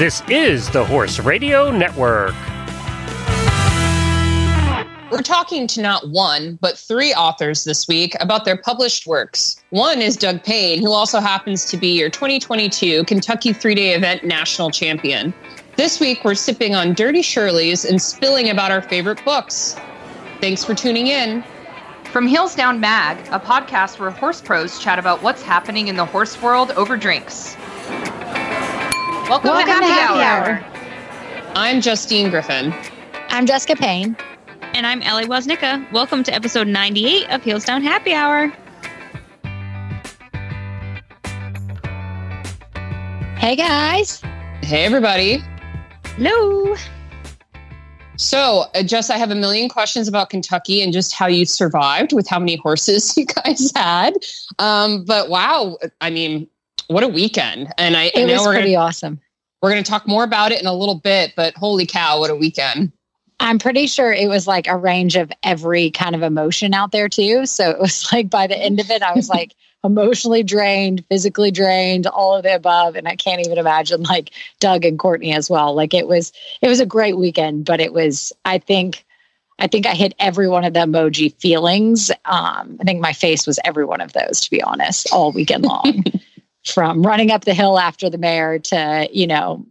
This is the Horse Radio Network. We're talking to not one, but three authors this week about their published works. One is Doug Payne, who also happens to be your 2022 Kentucky three day event national champion. This week, we're sipping on Dirty Shirley's and spilling about our favorite books. Thanks for tuning in. From Heels Down Mag, a podcast where horse pros chat about what's happening in the horse world over drinks. Welcome, Welcome to Happy, to Happy Hour. Hour. I'm Justine Griffin. I'm Jessica Payne. And I'm Ellie Woznicka. Welcome to episode 98 of Heels Down Happy Hour. Hey guys. Hey, everybody. Hello. So, uh, Jess, I have a million questions about Kentucky and just how you survived with how many horses you guys had. Um, but wow, I mean, what a weekend! And I, I It know was we're pretty gonna, awesome. We're going to talk more about it in a little bit. But holy cow, what a weekend! I'm pretty sure it was like a range of every kind of emotion out there too. So it was like by the end of it, I was like emotionally drained, physically drained, all of the above. And I can't even imagine like Doug and Courtney as well. Like it was, it was a great weekend, but it was, I think, I think I hit every one of the emoji feelings. Um, I think my face was every one of those, to be honest, all weekend long. From running up the hill after the mare to, you know,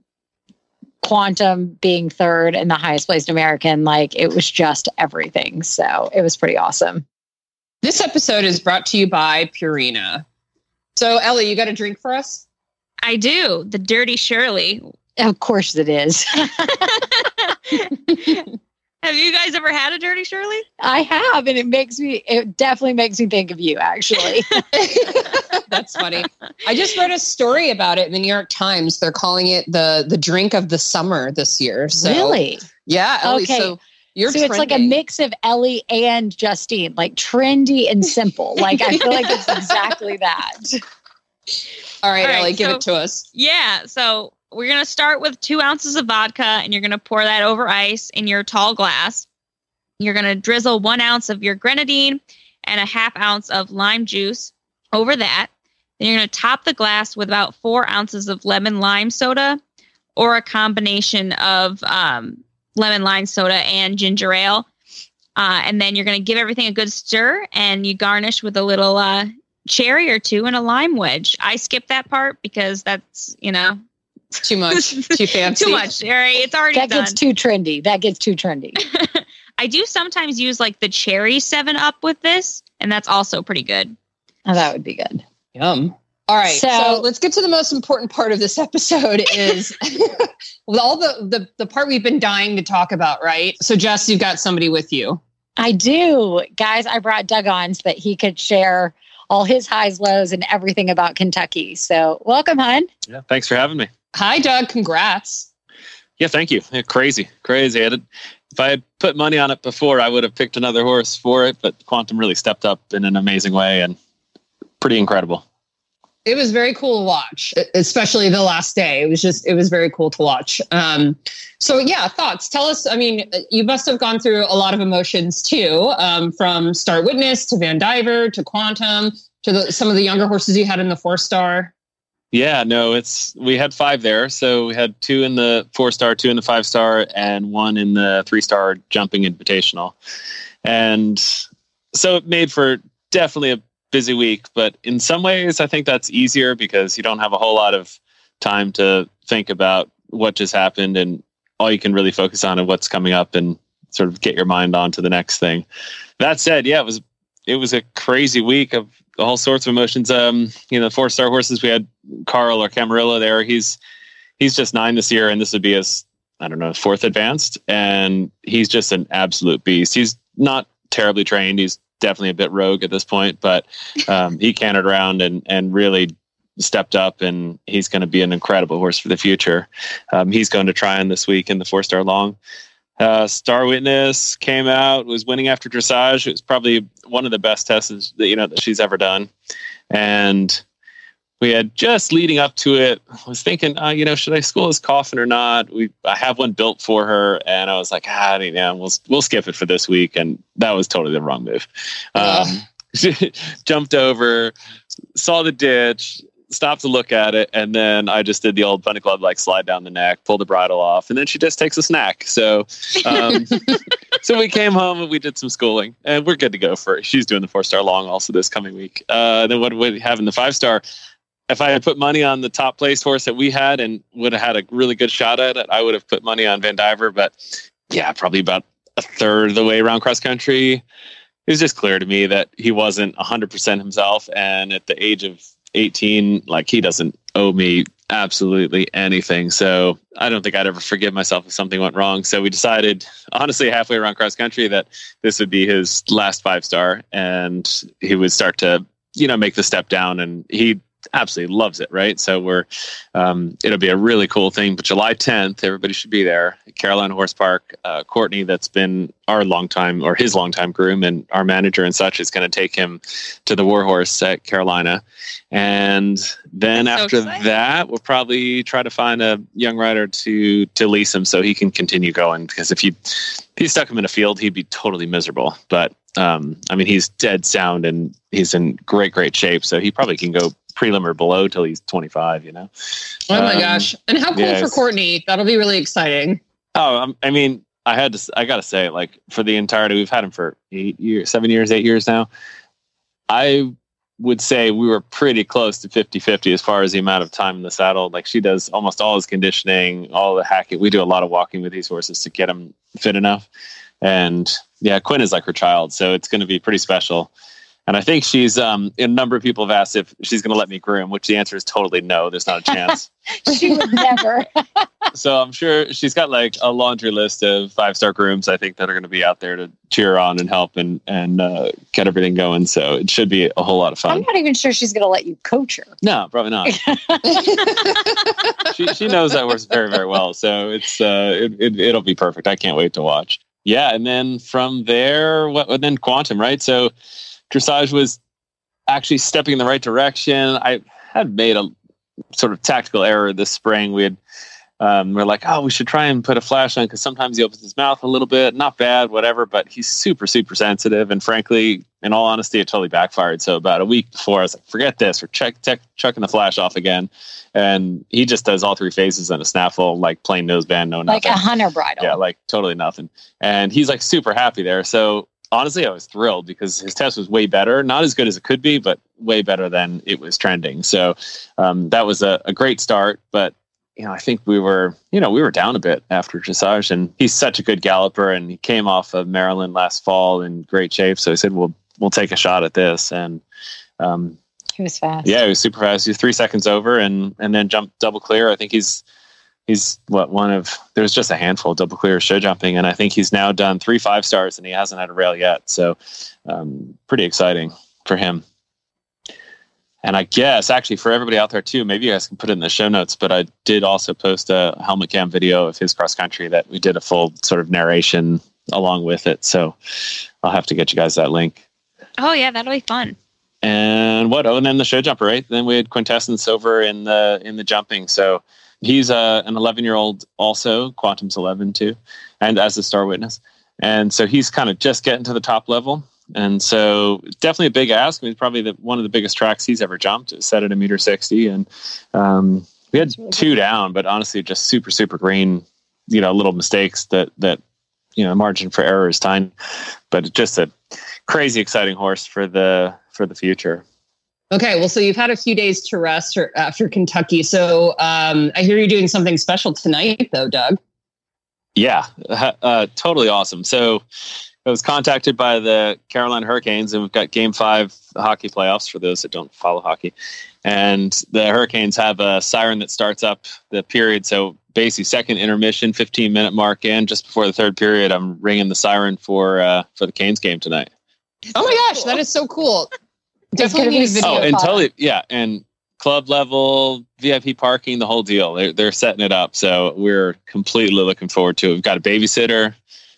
quantum being third and the highest placed American, like it was just everything. So it was pretty awesome. This episode is brought to you by Purina. So, Ellie, you got a drink for us? I do. The Dirty Shirley. Of course it is. Have you guys ever had a Dirty Shirley? I have, and it makes me, it definitely makes me think of you actually. That's funny. I just read a story about it in the New York Times. They're calling it the the drink of the summer this year. So, really? Yeah, Ellie. Okay. So you're so it's like a mix of Ellie and Justine, like trendy and simple. Like I feel like it's exactly that. All right, All right, Ellie, give it to us. Yeah. So we're going to start with two ounces of vodka and you're going to pour that over ice in your tall glass. You're going to drizzle one ounce of your grenadine and a half ounce of lime juice over that. Then you're going to top the glass with about four ounces of lemon lime soda or a combination of um, lemon lime soda and ginger ale. Uh, and then you're going to give everything a good stir and you garnish with a little uh, cherry or two and a lime wedge. I skipped that part because that's, you know, It's too much, too fancy. too much. All right, it's already That done. gets too trendy. That gets too trendy. I do sometimes use like the cherry Seven Up with this, and that's also pretty good. Oh, that would be good. Yum. All right, so, So- let's get to the most important part of this episode is with all the, the the part we've been dying to talk about, right? So Jess, you've got somebody with you. I do. Guys, I brought Doug on so that he could share all his highs, lows, and everything about Kentucky. So welcome, hon. Yeah, thanks for having me. Hi, Doug. Congrats. Yeah, thank you. Yeah, crazy, crazy. I did, if I had put money on it before, I would have picked another horse for it. But Quantum really stepped up in an amazing way and pretty incredible. It was very cool to watch, especially the last day. It was just, it was very cool to watch. Um, so yeah, thoughts. Tell us. I mean, you must have gone through a lot of emotions too, um, from Starr Witness to Vandiver to Quantum to the, some of the younger horses you had in the four star. Yeah, no, it's we had five there. So we had two in the four star, two in the five star, and one in the three star jumping invitational. And so it made for definitely a busy week, but in some ways I think that's easier because you don't have a whole lot of time to think about what just happened and all you can really focus on is what's coming up and sort of get your mind on to the next thing. That said, yeah, it was it was a crazy week of all sorts of emotions. Um, you know, four star horses. We had Carl or Camarilla there. He's he's just nine this year, and this would be his I don't know fourth advanced, and he's just an absolute beast. He's not terribly trained. He's definitely a bit rogue at this point, but um, he cantered around and and really stepped up, and he's going to be an incredible horse for the future. Um, he's going to try on this week in the four star long. Uh, Starr Witness came out, was winning after dressage. It was probably one of the best tests that you know that she's ever done, and we had just leading up to it. I was thinking, uh, you know, should I school his coffin or not? We I have one built for her, and I was like, ah, you know, we'll we'll skip it for this week, and that was totally the wrong move. Um, jumped over, saw the ditch, stopped to look at it, and then I just did the old bunny club like slide down the neck, pull the bridle off, and then she just takes a snack. So, um, so we came home and we did some schooling, and we're good to go for. She's doing the four star long also this coming week. Uh, then what we have in the five star? If I had put money on the top place horse that we had and would have had a really good shot at it, I would have put money on Vandiver. But yeah, probably about a third of the way around cross country. It was just clear to me that he wasn't 100% himself. And at the age of 18, like he doesn't owe me absolutely anything. So I don't think I'd ever forgive myself if something went wrong. So we decided, honestly, halfway around cross country, that this would be his last five star and he would start to, you know, make the step down. And he absolutely loves it, right? So we're um, it'll be a really cool thing. But July 10th, everybody should be there. Carolina Horse Park. Uh, Courtney, that's been our longtime or his longtime groom and our manager and such, is going to take him to the Warhorse at Carolina, and then That's after exciting. that, we'll probably try to find a young rider to to lease him so he can continue going. Because if you if you stuck him in a field, he'd be totally miserable. But um, I mean, he's dead sound and he's in great great shape, so he probably can go prelim or below till he's 25 you know? Oh my Um, gosh. And how cool yeah, for Courtney. That'll be really exciting. oh um, i mean i had to I gotta say like for the entirety we've had him for eight years seven years eight years now. I would say we were pretty close to 50-50 as far as the amount of time in the saddle. Like she does almost all his conditioning all the hacking. We do a lot of walking with these horses to get them fit enough. And yeah quinn is like her child so it's going to be pretty special and I think she's um, a number of people have asked if she's going to let me groom, which the answer is totally no. There's not a chance. she would never. so I'm sure she's got like a laundry list of five star grooms. I think that are going to be out there to cheer on and help and and uh, get everything going. So it should be a whole lot of fun. I'm not even sure she's going to let you coach her. No, probably not. she she knows that works very very well. So it's uh it, it it'll be perfect. I can't wait to watch. Yeah, and then from there, what? And then quantum, right? So dressage was actually stepping in the right direction. I had made a sort of tactical error this spring. We had um, we're like, oh, we should try and put a flash on because sometimes he opens his mouth a little bit. Not bad, whatever, but he's super, super sensitive. And frankly, in all honesty, it totally backfired. So about a week before, I was like, forget this. We're check, check, chucking the flash off again. And he just does all three phases in a snaffle, like plain noseband, no nothing. Like a hunter bridle. Yeah, like totally nothing. And he's like super happy there. So honestly, I was thrilled because his test was way better. Not as good as it could be, but way better than it was trending. So um, that was a, a great start. But you know, I think we were, you know, we were down a bit after dressage, and he's such a good galloper, and he came off of Maryland last fall in great shape. So I said, "We'll we'll take a shot at this," and um, He was fast. yeah, he was super fast. He was three seconds over, and and then jumped double clear. I think he's he's what one of there's just a handful of double clear show jumping, and I think he's now done three five stars, and he hasn't had a rail yet. So um, pretty exciting for him. And I guess actually for everybody out there too, maybe you guys can put it in the show notes. But I did also post a helmet cam video of his cross country that we did a full sort of narration along with it. So I'll have to get you guys that link. Oh yeah, that'll be fun. And what? Oh, and then the show jumper, right? Then we had quintessence over in the in the jumping. So he's uh, an 11 year old, also Quantum's 11 too, and as a star witness. And so he's kind of just getting to the top level. And so definitely a big ask. I mean, probably the, one of the biggest tracks he's ever jumped. It set at a meter 60. And um, we had two down, but honestly, just super, super green, you know, little mistakes that, that, you know, margin for error is tiny, but just a crazy exciting horse for the, for the future. Okay, well, so you've had a few days to rest or, after Kentucky. So um, I hear you're doing something special tonight, though, Doug. Yeah, uh, uh, totally awesome. So I was contacted by the Carolina Hurricanes, and we've got Game Five hockey playoffs for those that don't follow hockey. And the Hurricanes have a siren that starts up the period. So basically, second intermission, 15 minute mark in, just before the third period, I'm ringing the siren for uh, for the Canes game tonight. Oh my gosh, that is so cool. It's Definitely gonna need video. Oh, so and totally, yeah, and club level VIP parking, the whole deal. They're they're setting it up, so we're completely looking forward to it. We've got a babysitter,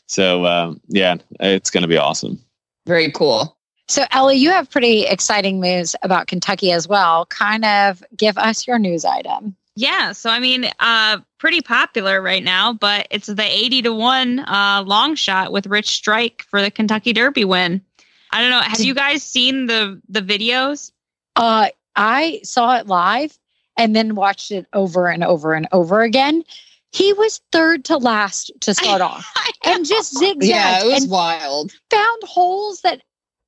so um, yeah, it's going to be awesome. Very cool. So, Ellie, you have pretty exciting news about Kentucky as well. Kind of give us your news item. Yeah, so I mean, uh, pretty popular right now, but it's the eighty to one uh, long shot with Rich Strike for the Kentucky Derby win. I don't know. Have you guys seen the the videos? Uh, I saw it live and then watched it over and over and over again. He was third to last to start off and just zigzagged Yeah, it was wild. found holes that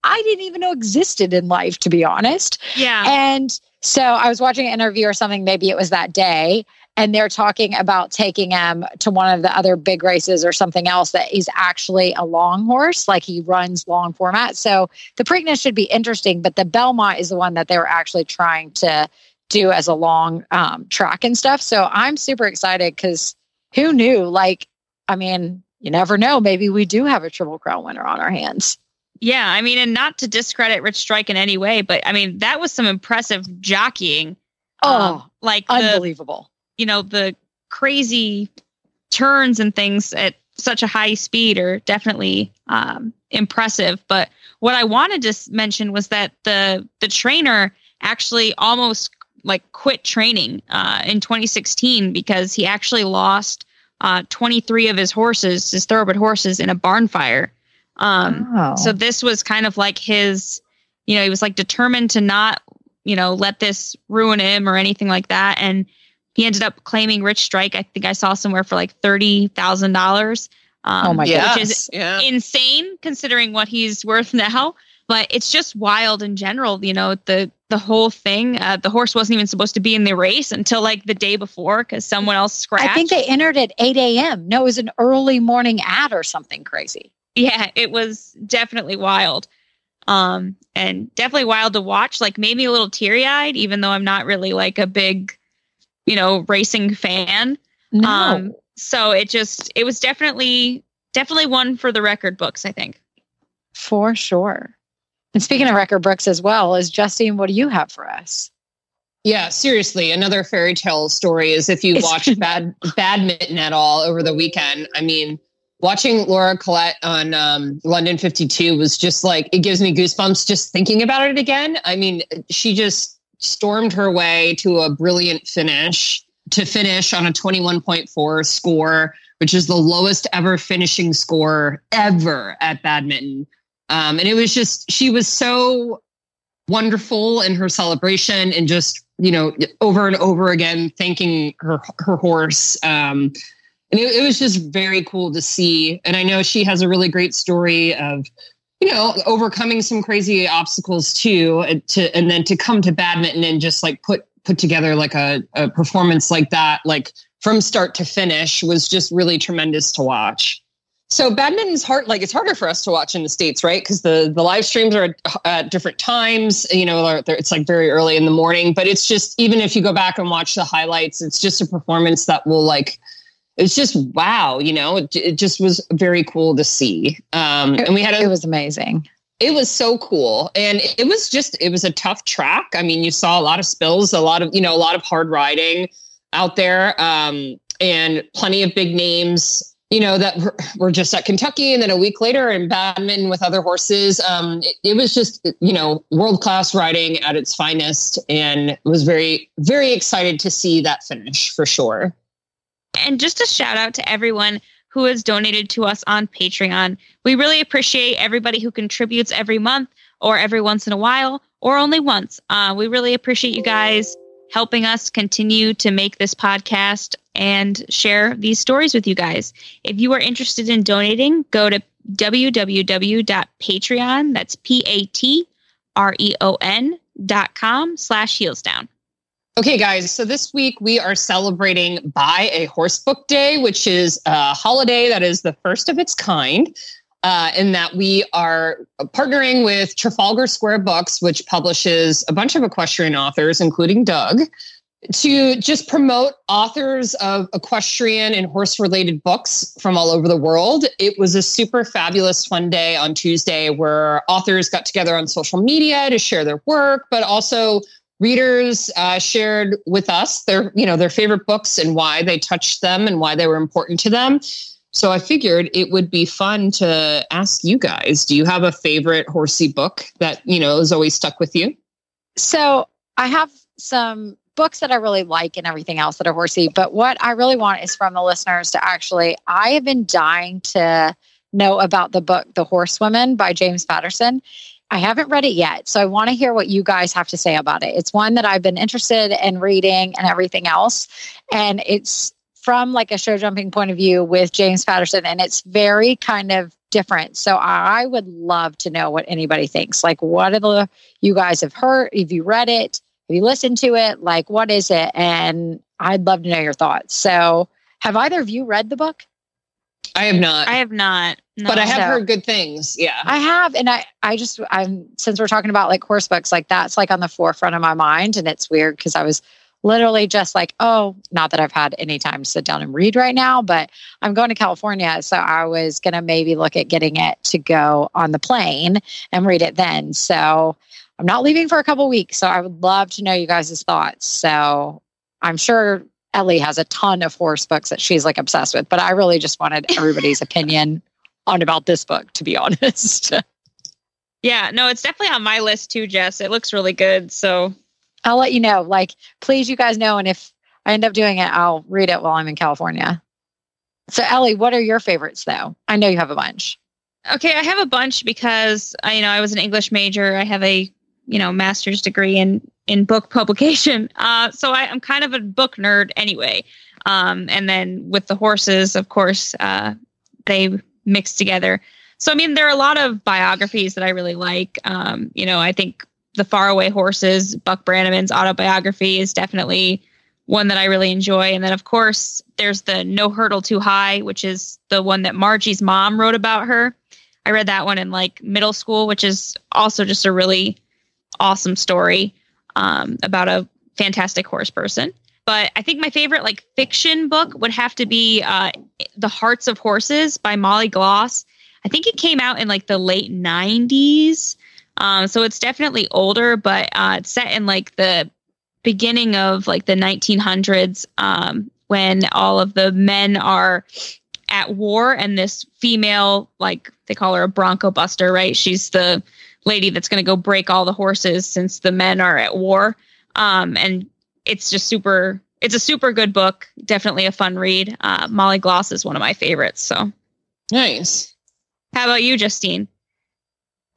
I didn't even know existed in life, to be honest. Yeah. And so I was watching an interview or something, maybe it was that day, and they're talking about taking him to one of the other big races or something else that he's actually a long horse, like he runs long format. So the Preakness should be interesting, but the Belmont is the one that they were actually trying to do as a long um, track and stuff. So I'm super excited because who knew? Like, I mean, you never know. Maybe we do have a Triple Crown winner on our hands. Yeah, I mean, and not to discredit Rich Strike in any way, but I mean, that was some impressive jockeying. Oh, Um, like the, unbelievable. You know, the crazy turns and things at such a high speed are definitely um, impressive. But what I wanted to mention was that the the trainer actually almost like quit training uh, in 2016 because he actually lost uh, 23 of his horses, his thoroughbred horses, in a barn fire. Um, so this was kind of like his, you know, he was like determined to not, you know, let this ruin him or anything like that. And he ended up claiming Rich Strike. I think I saw somewhere for like thirty thousand dollars. Um, Oh my Yeah, Which is yeah. insane considering what he's worth now. But it's just wild in general. You know, the the whole thing. Uh, the horse wasn't even supposed to be in the race until like the day before because someone else scratched. I think they entered at 8 a.m. No, it was an early morning ad or something crazy. yeah it was definitely wild um and definitely wild to watch like made me a little teary-eyed even though i'm not really like a big you know racing fan No. um so it just it was definitely definitely one for the record books i think for sure. And speaking of record books as well, is Justine, what do you have for us? Yeah, seriously, another fairy tale story is if you It's- watch bad badminton at all over the weekend. I mean, watching Laura Collett on um, London 52 was just like it gives me goosebumps just thinking about it again. I mean, she just stormed her way to a brilliant finish to finish on a 21.4 score, which is the lowest ever finishing score ever at badminton. Um, and it was just she was so wonderful in her celebration and just you know over and over again thanking her her horse um and it, it was just very cool to see and i know she has a really great story of you know overcoming some crazy obstacles too and to and then to come to badminton and just like put put together like a, a performance like that like from start to finish was just really tremendous to watch. So badminton's hard like it's harder for us to watch in the states right? Because the the live streams are at, at different times you know it's like very early in the morning but it's just even if you go back and watch the highlights it's just a performance that will like it's just wow you know it, it just was very cool to see. Um and we had a, It was amazing. it was so cool. And it was just it was a tough track. I mean you saw a lot of spills a lot of you know a lot of hard riding out there um and plenty of big names you know that were, were just at kentucky. And then a week later in badminton with other horses um it, it was just you know world class riding at its finest and was very very excited to see that finish for sure and just a shout out to everyone who has donated to us on Patreon. We really appreciate everybody who contributes every month or every once in a while or only once. Uh, we really appreciate you guys helping us continue to make this podcast and share these stories with you guys. If you are interested in donating, go to www.patreon, that's P-A-T-R-E-O-N dot com slash heels down. Okay, guys. So this week we are celebrating Buy a Horse Book Day, which is a holiday that is the first of its kind. Uh, in that we are partnering with Trafalgar Square Books, which publishes a bunch of equestrian authors, including Doug, to just promote authors of equestrian and horse related books from all over the world. It was a super fabulous fun day on Tuesday where authors got together on social media to share their work, but also readers uh, shared with us their you know their favorite books and why they touched them and why they were important to them so i figured it would be fun to ask you guys do you have a favorite horsey book that you know is always stuck with you So I have some books that I really like and everything else that are horsey. But what I really want is from the listeners to actually, I have been dying to know about the book, The Horsewomen by James Patterson. I haven't read it yet. So I want to hear what you guys have to say about it. It's one that I've been interested in reading and everything else. And it's from like a show jumping point of view with James Patterson. And it's very kind of different. So I would love to know what anybody thinks. Like, what are the you guys have heard? Have you read it? Have you listened to it? Like, what is it? And I'd love to know your thoughts. So, have either of you read the book? I have not. I have not. No. but I have So- heard good things. Yeah. I have, and I, I just, I'm since we're talking about like horse books, like that's like on the forefront of my mind, and it's weird because I was literally just like, oh, not that I've had any time to sit down and read right now, but I'm going to California, so I was gonna maybe look at getting it to go on the plane and read it then. So I'm not leaving for a couple weeks, so I would love to know you guys' thoughts. So I'm sure Ellie has a ton of horse books that she's like obsessed with, but I really just wanted everybody's opinion on about this book, to be honest. Yeah, no, it's definitely on my list too, Jess. It looks really good. So I'll let you know. Like, please, you guys know. And if I end up doing it, I'll read it while I'm in California. So, Ellie, what are your favorites, though? I know you have a bunch. Okay, I have a bunch because I, you know I was an English major. I have a you know master's degree in in book publication. Uh, so I, I'm kind of a book nerd anyway. Um, and then with the horses, of course, uh, they mix together. So I mean, there are a lot of biographies that I really like. Um, you know, I think the Faraway Horses, Buck Brannaman's autobiography, is definitely one that I really enjoy. And then, of course, there's the No Hurdle Too High, which is the one that Margie's mom wrote about her. I read that one in like middle school, which is also just a really awesome story um, about a fantastic horse person. But I think my favorite like fiction book would have to be uh, The Hearts of Horses by Molly Gloss. I think it came out in like the late 90s. Um, so it's definitely older, but uh, it's set in like the beginning of like the 1900s um, when all of the men are at war and this female like they call her a bronco buster right she's the lady that's going to go break all the horses since the men are at war. Um, and it's just super it's a super good book definitely a fun read. Uh, molly gloss is one of my favorites so. Nice. how about you justine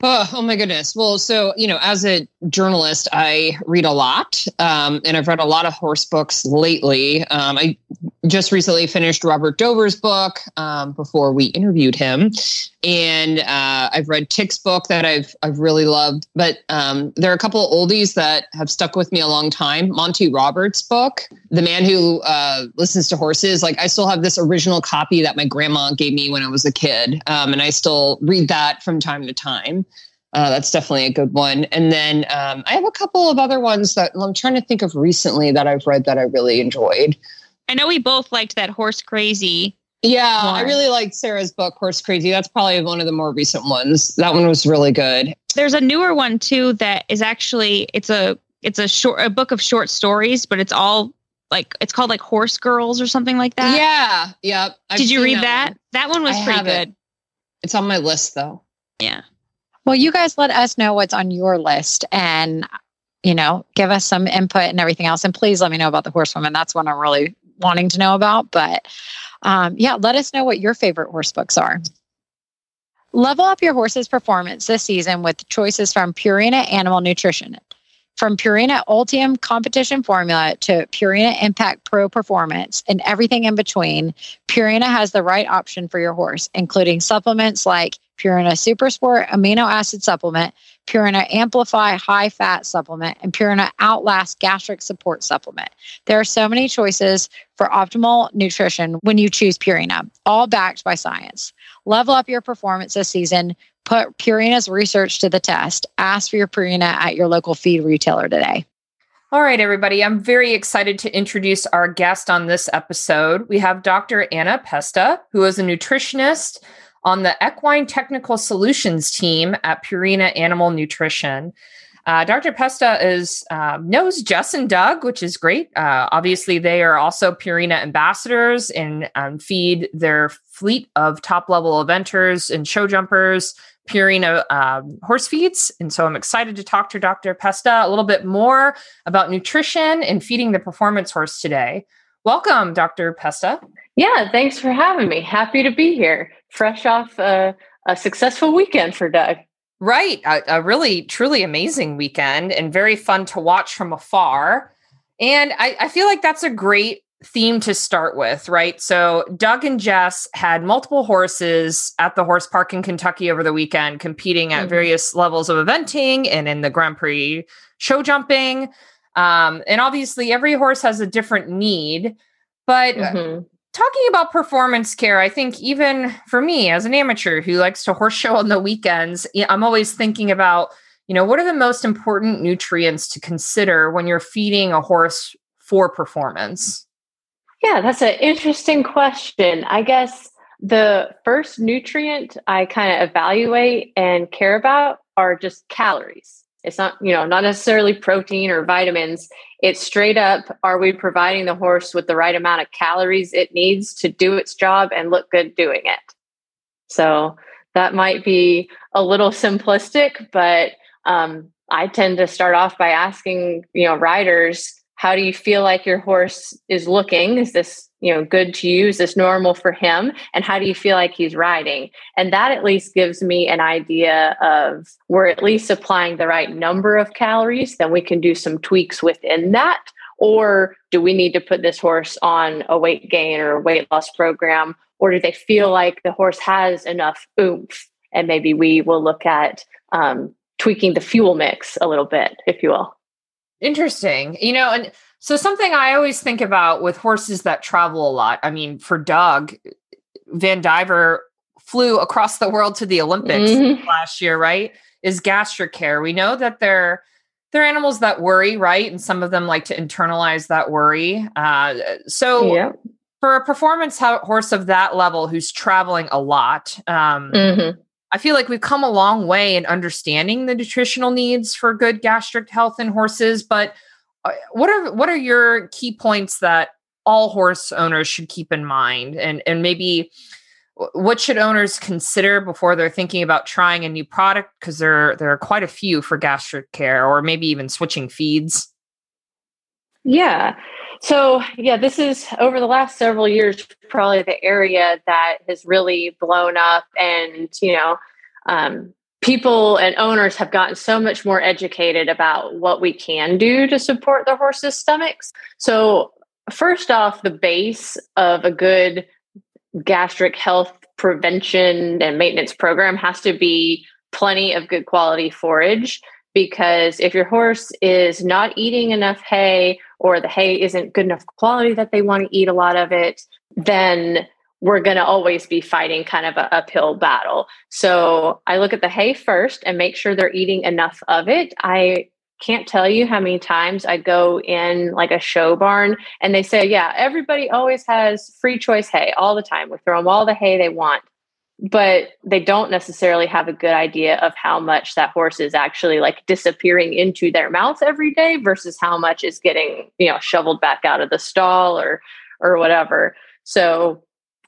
Oh, oh my goodness. Well, so, you know, as a journalist, I read a lot um, and I've read a lot of horse books lately. Um, I just recently finished Robert Dover's book um, before we interviewed him. And uh, I've read Tik's book that I've, I've really loved. But um, there are a couple of oldies that have stuck with me a long time. Monty Roberts' book, The Man Who uh, Listens to Horses. Like, I still have this original copy that my grandma gave me when I was a kid. Um, and I still read that from time to time. Uh, that's definitely a good one. And then um, I have a couple of other ones that I'm trying to think of recently that I've read that I really enjoyed. i know we both liked that horse crazy Yeah, I really liked Sarah's book, Horse Crazy. That's probably one of the more recent ones. That one was really good. there's a newer one too that is actually it's a it's a short a book of short stories but it's all like it's called like horse girls or something like that yeah, yep. Did you read that one. that one was I pretty good It's on my list though. yeah Well, you guys let us know what's on your list and, you know, give us some input and everything else. And please let me know about the horsewoman. That's one I'm really wanting to know about. But um, yeah, let us know what your favorite horse books are. Level up your horse's performance this season with choices from Purina Animal Nutrition. From Purina Ultium Competition Formula to Purina Impact Pro Performance and everything in between, Purina has the right option for your horse, including supplements like Purina Supersport Amino Acid Supplement, Purina Amplify High Fat Supplement, and Purina Outlast Gastric Support Supplement. There are so many choices for optimal nutrition when you choose Purina, all backed by science. Level up your performance this season. Put Purina's research to the test. Ask for your Purina at your local feed retailer today. All right, everybody. I'm very excited to introduce our guest on this episode. We have Dr. Anna Pesta, who is a nutritionist on the Equine Technical Solutions team at Purina Animal Nutrition. Uh, Dr. Pesta is um, knows Jess and Doug, which is great. Uh, obviously, they are also Purina ambassadors and um, feed their fleet of top level eventers and show jumpers Purina um, horse feeds. And so I'm excited to talk to Dr. Pesta a little bit more about nutrition and feeding the performance horse today. Welcome, Dr. Pesta. Yeah, thanks for having me. Happy to be here. Fresh off a, a successful weekend for Doug. Right. A, a, really, truly amazing weekend and very fun to watch from afar. And I, I feel like that's a great theme to start with, right? So, Doug and Jess had multiple horses at the horse park in Kentucky over the weekend, competing at mm-hmm. various levels of eventing and in the Grand Prix show jumping. Um, and obviously, every horse has a different need. But mm-hmm talking about performance care, I think even for me as an amateur who likes to horse show on the weekends, I'm always thinking about, you know, what are the most important nutrients to consider when you're feeding a horse for performance? Yeah, that's an interesting question. I guess the first nutrient I kind of evaluate and care about are just calories. It's not, you know, not necessarily protein or vitamins. It's straight up are we providing the horse with the right amount of calories it needs to do its job and look good doing it? So that might be a little simplistic, but um, I tend to start off by asking, you know, riders, how do you feel like your horse is looking? Is this you know good to you? Is this normal for him? And how do you feel like he's riding? And that at least gives me an idea of we're at least applying the right number of calories then we can do some tweaks within that. Or do we need to put this horse on a weight gain or weight loss program? Or do they feel like the horse has enough oomph? And maybe we will look at um, tweaking the fuel mix a little bit if you will interesting you know and so something I always think about with horses that travel a lot. I mean, for Doug, Vandiver flew across the world to the Olympics mm-hmm. last year, right? Is gastric care. We know that they're they're animals that worry, right? And some of them like to internalize that worry. Uh, so yeah. for a performance horse of that level who's traveling a lot, um, mm-hmm. I feel like we've come a long way in understanding the nutritional needs for good gastric health in horses, but uh, what are what are your key points that all horse owners should keep in mind? And and maybe what should owners consider before they're thinking about trying a new product? Because there there are quite a few for gastric care or maybe even switching feeds. Yeah so yeah this is over the last several years probably the area that has really blown up and you know um, people and owners have gotten so much more educated about what we can do to support the horses' stomachs. So, first off, the base of a good gastric health prevention and maintenance program has to be plenty of good quality forage because if your horse is not eating enough hay or the hay isn't good enough quality that they want to eat a lot of it, then we're going to always be fighting kind of an uphill battle. So I look at the hay first and make sure they're eating enough of it. I can't tell you how many times I go in like a show barn and they say, yeah, everybody always has free choice hay all the time. We throw them all the hay they want. But they don't necessarily have a good idea of how much that horse is actually like disappearing into their mouth every day versus how much is getting, you know, shoveled back out of the stall or or whatever. So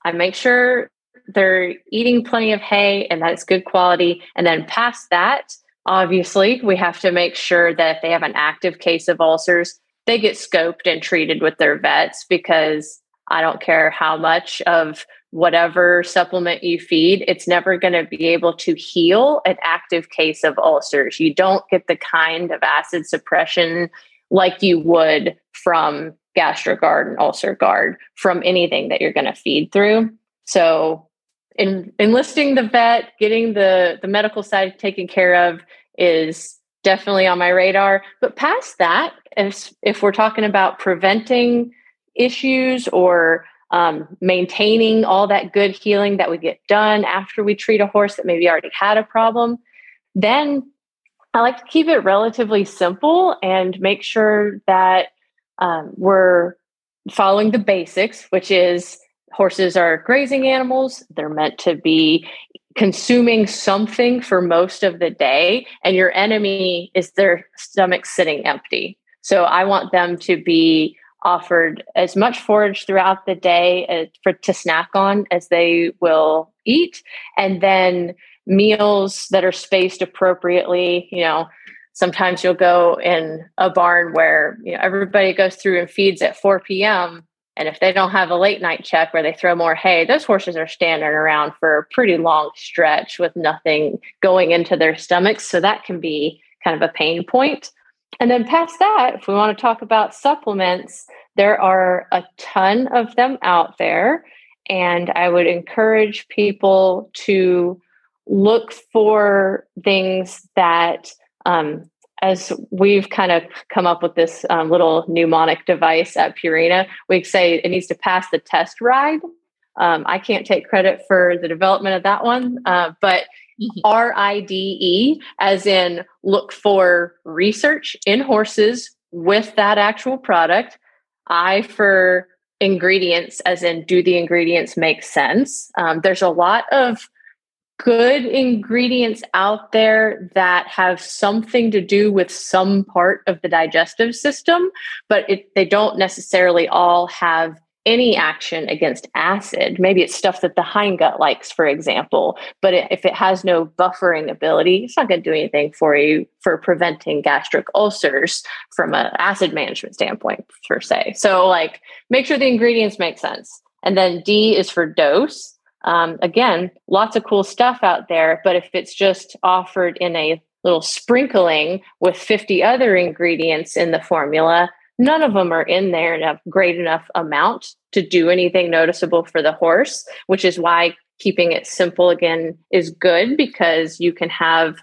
I make sure they're eating plenty of hay and that it's good quality. And then past that, obviously, we have to make sure that if they have an active case of ulcers, they get scoped and treated with their vets because I don't care how much of whatever supplement you feed, it's never going to be able to heal an active case of ulcers. You don't get the kind of acid suppression like you would from GastroGard and UlcerGard from anything that you're going to feed through. So, in, enlisting the vet, getting the the medical side taken care of is definitely on my radar. But past that, if if we're talking about preventing issues or um, maintaining all that good healing that we get done after we treat a horse that maybe already had a problem, then I like to keep it relatively simple and make sure that um, we're following the basics, which is horses are grazing animals. They're meant to be consuming something for most of the day, and your enemy is their stomach sitting empty. So I want them to be offered as much forage throughout the day as, for to snack on as they will eat, and then meals that are spaced appropriately. You know, sometimes you'll go in a barn where you know everybody goes through and feeds at 4 p.m And if they don't have a late night check where they throw more hay, those horses are standing around for a pretty long stretch with nothing going into their stomachs. So that can be kind of a pain point. And then past that, if we want to talk about supplements, there are a ton of them out there. And I would encourage people to look for things that um, as we've kind of come up with this um, little mnemonic device at Purina, we say it needs to pass the test ride. Um, I can't take credit for the development of that one, uh, but. R I D E, as in look for research in horses with that actual product. I for ingredients, as in do the ingredients make sense? Um, there's a lot of good ingredients out there that have something to do with some part of the digestive system, but it, they don't necessarily all have any action against acid. Maybe it's stuff that the hindgut likes, for example. But if it has no buffering ability, it's not going to do anything for you for preventing gastric ulcers from an acid management standpoint, per se. So, like, make sure the ingredients make sense. And then D is for dose. Um, again, lots of cool stuff out there, but if it's just offered in a little sprinkling with 50 other ingredients in the formula, none of them are in there in a great enough amount to do anything noticeable for the horse, which is why keeping it simple again is good because you can have,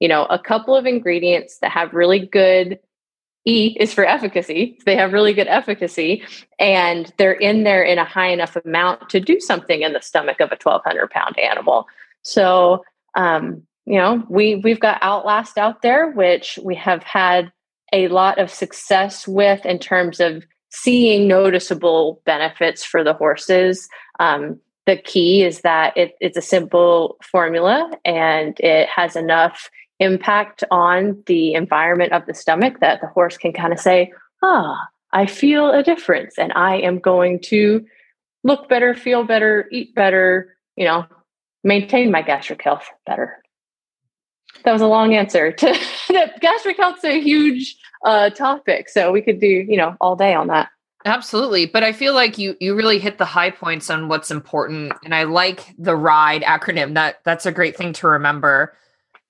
you know, a couple of ingredients that have really good E is for efficacy. They have really good efficacy and they're in there in a high enough amount to do something in the stomach of a 1200 pound animal. So, um, you know, we, we've got Outlast out there, which we have had a lot of success with in terms of seeing noticeable benefits for the horses. Um, the key is that it, it's a simple formula and it has enough impact on the environment of the stomach that the horse can kind of say, ah, I feel a difference and I am going to look better, feel better, eat better, you know, maintain my gastric health better. That was a long answer to that. Gastric health is a huge uh, topic, so we could do you know all day on that. Absolutely, but I feel like you you really hit the high points on what's important, and I like the RIDE acronym. That that's a great thing to remember.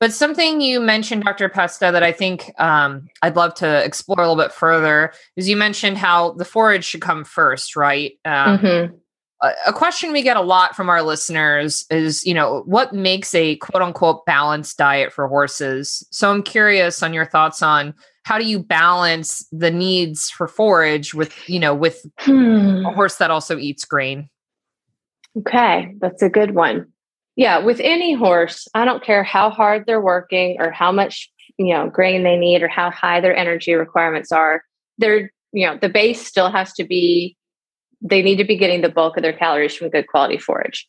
But something you mentioned, Dr. Pesta, that I think um, I'd love to explore a little bit further is you mentioned how the forage should come first, right? Um, mm-hmm. A, question we get a lot from our listeners is, you know, what makes a quote unquote balanced diet for horses? So I'm curious on your thoughts on how do you balance the needs for forage with, you know, with hmm. a horse that also eats grain? Okay, that's a good one yeah, with any horse, I don't care how hard they're working or how much, you know, grain they need or how high their energy requirements are. They're, you know, the base still has to be they need to be getting the bulk of their calories from good quality forage.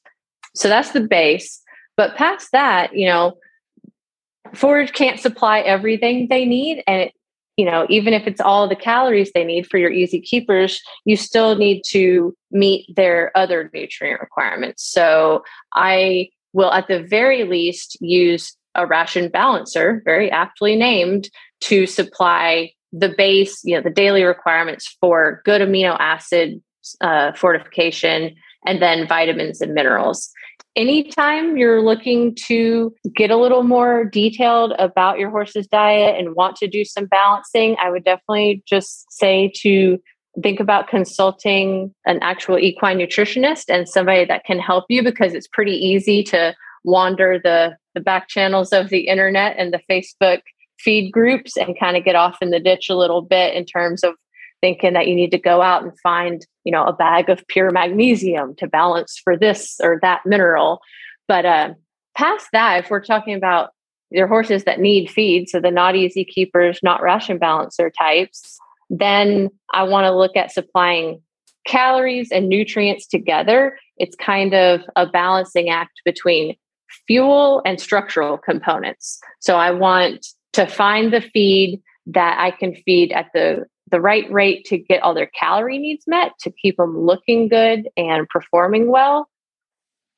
So that's the base. But past that, you know, forage can't supply everything they need and it, you know, even if it's all the calories they need for your easy keepers, you still need to meet their other nutrient requirements. So I will at the very least use a ration balancer, very aptly named, to supply the base, you know, the daily requirements for good amino acid uh, fortification and then vitamins and minerals. Anytime you're looking to get a little more detailed about your horse's diet and want to do some balancing, I would definitely just say to think about consulting an actual equine nutritionist and somebody that can help you because it's pretty easy to wander the the back channels of the internet and the Facebook feed groups and kind of get off in the ditch a little bit in terms of thinking that you need to go out and find you know a bag of pure magnesium to balance for this or that mineral but uh, past that if we're talking about your horses that need feed so the not easy keepers not ration balancer types then I want to look at supplying calories and nutrients together. It's kind of a balancing act between fuel and structural components. So I want to find the feed that I can feed at the the right rate to get all their calorie needs met to keep them looking good and performing well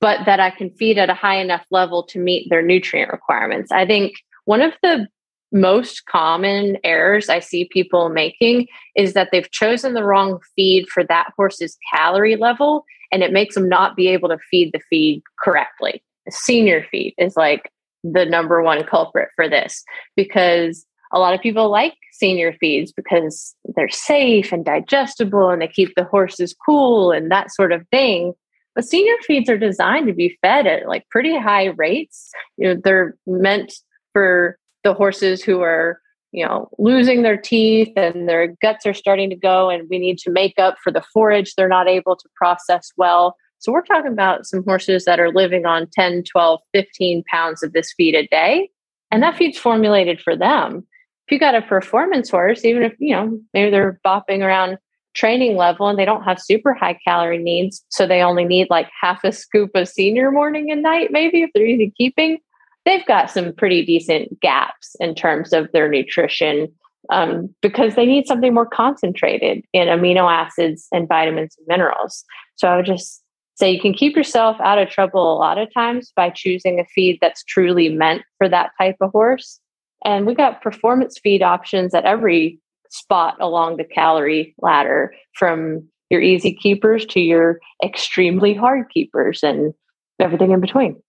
but that I can feed at a high enough level to meet their nutrient requirements. I think one of the most common errors I see people making is that they've chosen the wrong feed for that horse's calorie level, and it makes them not be able to feed the feed correctly. Senior feed is like the number one culprit for this because a lot of people like senior feeds because they're safe and digestible and they keep the horses cool and that sort of thing. But senior feeds are designed to be fed at like pretty high rates. You know, they're meant for the horses who are, you know, losing their teeth and their guts are starting to go and we need to make up for the forage they're not able to process well. So we're talking about some horses that are living on 10, 12, 15 pounds of this feed a day. And that feed's formulated for them you got a performance horse, even if, you know, maybe they're bopping around training level and they don't have super high calorie needs, so they only need like half a scoop of senior morning and night, maybe if they're easy keeping, they've got some pretty decent gaps in terms of their nutrition um, because they need something more concentrated in amino acids and vitamins and minerals. So I would just say you can keep yourself out of trouble a lot of times by choosing a feed that's truly meant for that type of horse. And we got performance feed options at every spot along the calorie ladder from your easy keepers to your extremely hard keepers and everything in between.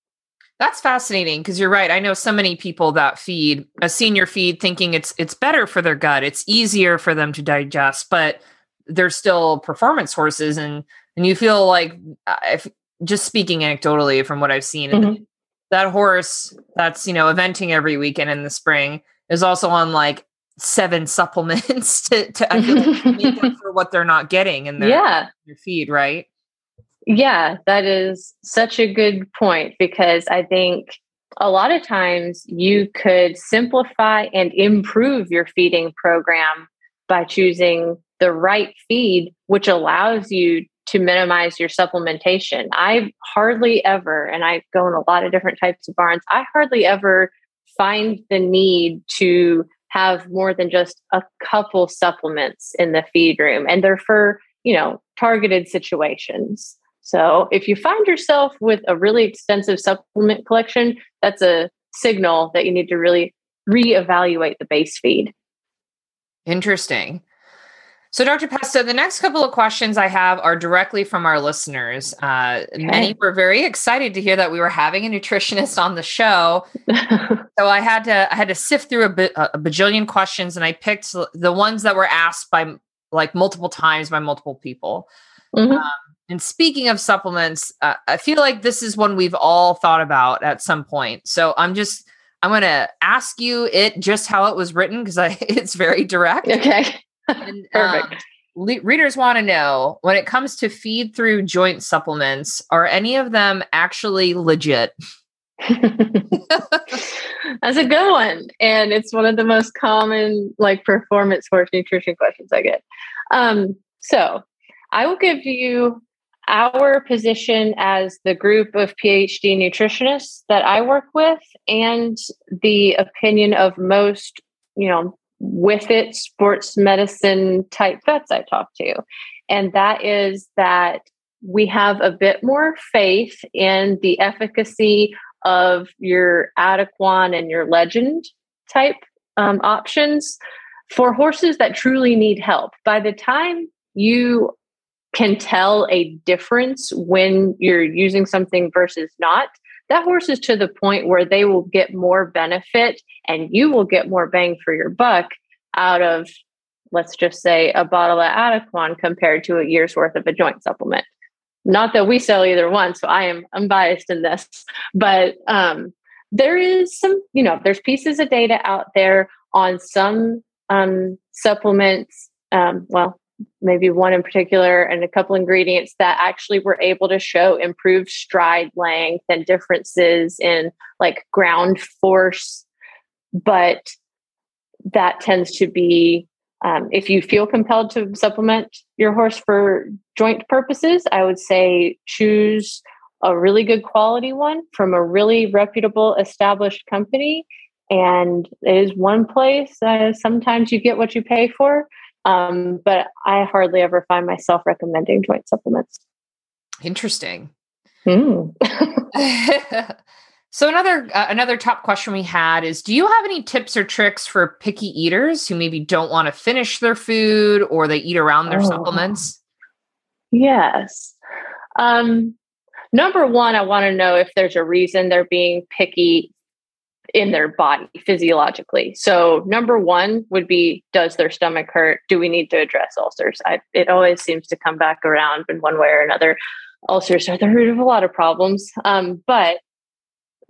That's fascinating because you're right. I know so many people that feed a senior feed thinking it's it's better for their gut. It's easier for them to digest, but they're still performance horses and and you feel like uh, if just speaking anecdotally from what I've seen mm-hmm that horse that's you know eventing every weekend in the spring is also on like seven supplements to to make up for what they're not getting in their, yeah. their feed, right? Yeah, that is such a good point because I think a lot of times you could simplify and improve your feeding program by choosing the right feed, which allows you to minimize your supplementation. I hardly ever, and I go in a lot of different types of barns, I hardly ever find the need to have more than just a couple supplements in the feed room. And they're for, you know, targeted situations. So if you find yourself with a really extensive supplement collection, that's a signal that you need to really reevaluate the base feed. Interesting. So, Dr. Pesta, the next couple of questions I have are directly from our listeners. Uh, okay. Many were very excited to hear that we were having a nutritionist on the show. so I had to I had to sift through a, a bajillion questions, and I picked the ones that were asked by like multiple times by multiple people. Mm-hmm. Um, and speaking of supplements, uh, I feel like this is one we've all thought about at some point. So I'm just I'm going to ask you it just how it was written because it's very direct. Okay. And, Perfect. Um, le- readers want to know when it comes to feed through joint supplements, are any of them actually legit? That's a good one. And it's one of the most common like performance horse nutrition questions I get. Um, so I will give you our position as the group of PhD nutritionists that I work with and the opinion of most, you know, with it sports medicine type vets I talk to. And that is that we have a bit more faith in the efficacy of your Adequan and your Legend type um, options for horses that truly need help. By the time you can tell a difference when you're using something versus not, that horse is to the point where they will get more benefit and you will get more bang for your buck out of, let's just say, a bottle of Adequan compared to a year's worth of a joint supplement. Not that we sell either one, so I am unbiased in this, but um, there is some, you know, there's pieces of data out there on some um, supplements. Um, well, maybe one in particular and a couple ingredients that actually were able to show improved stride length and differences in like ground force. But that tends to be um, if you feel compelled to supplement your horse for joint purposes i would say choose a really good quality one from a really reputable established company. And it is one place uh, sometimes you get what you pay for um, but I hardly ever find myself recommending joint supplements. Interesting. Mm. So another uh, another top question we had is do you have any tips or tricks for picky eaters who maybe don't want to finish their food or they eat around their oh. supplements? Yes. Um, number one, I want to know if there's a reason they're being picky in their body physiologically. So, number one would be Does their stomach hurt? Do we need to address ulcers? I, it always seems to come back around in one way or another. Ulcers are the root of a lot of problems. Um, but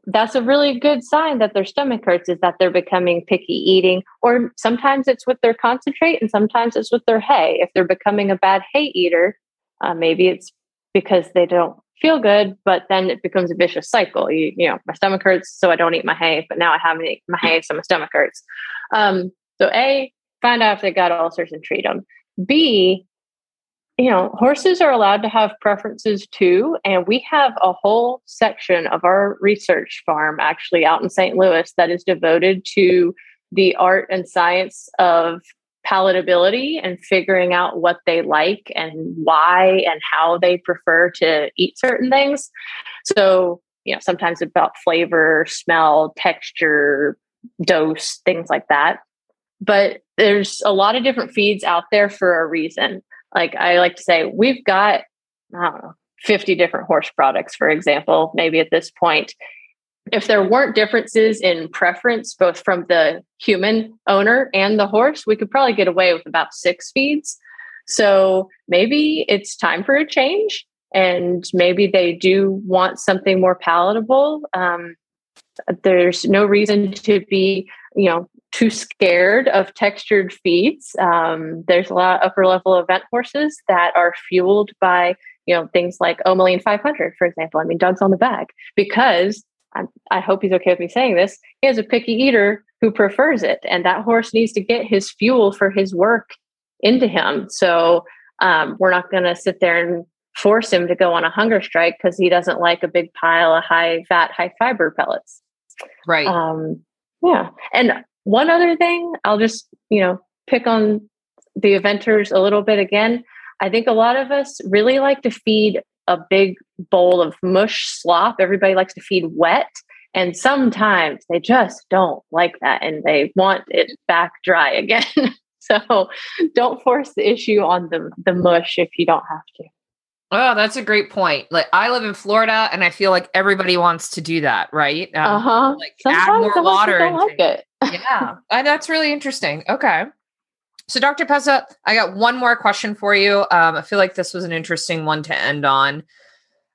that's a really good sign that their stomach hurts is that they're becoming picky eating or sometimes it's with their concentrate and sometimes it's with their hay if they're becoming a bad hay eater uh, maybe it's because they don't feel good, but then it becomes a vicious cycle. You, you know, my stomach hurts, so I don't eat my hay, but now I haven't eaten my hay, so my stomach hurts. Um, so A, find out if they got ulcers and treat them. B, you know, horses are allowed to have preferences too. And we have a whole section of our research farm actually out in St. Louis that is devoted to the art and science of palatability and figuring out what they like and why and how they prefer to eat certain things. So, you know, sometimes about flavor, smell, texture, dose, things like that. But there's a lot of different feeds out there for a reason. Like I like to say, we've got, I don't know, 50 different horse products, for example, maybe at this point if there weren't differences in preference, both from the human owner and the horse, we could probably get away with about six feeds. So maybe it's time for a change, and maybe they do want something more palatable. Um, there's no reason to be, you know, too scared of textured feeds. Um, there's a lot of upper level event horses that are fueled by, you know, things like Omolene 500, for example. I mean, dogs on the back because I, I hope he's okay with me saying this. He has a picky eater who prefers it, and that horse needs to get his fuel for his work into him. So um, we're not going to sit there and force him to go on a hunger strike because he doesn't like a big pile of high fat, high fiber pellets. Right. Um, yeah. And one other thing, I'll just you know pick on the eventers a little bit again. I think a lot of us really like to feed a big bowl of mush slop. Everybody likes to feed wet. And sometimes they just don't like that and they want it back dry again. so don't force the issue on the, the mush if you don't have to. Oh, that's a great point. Like I live in Florida and I feel like everybody wants to do that, right? Um, uh-huh. Like Sometimes add more water. Don't like it. yeah. And that's really interesting. Okay. So, Dr. Pesta, I got one more question for you. Um, I feel like this was an interesting one to end on.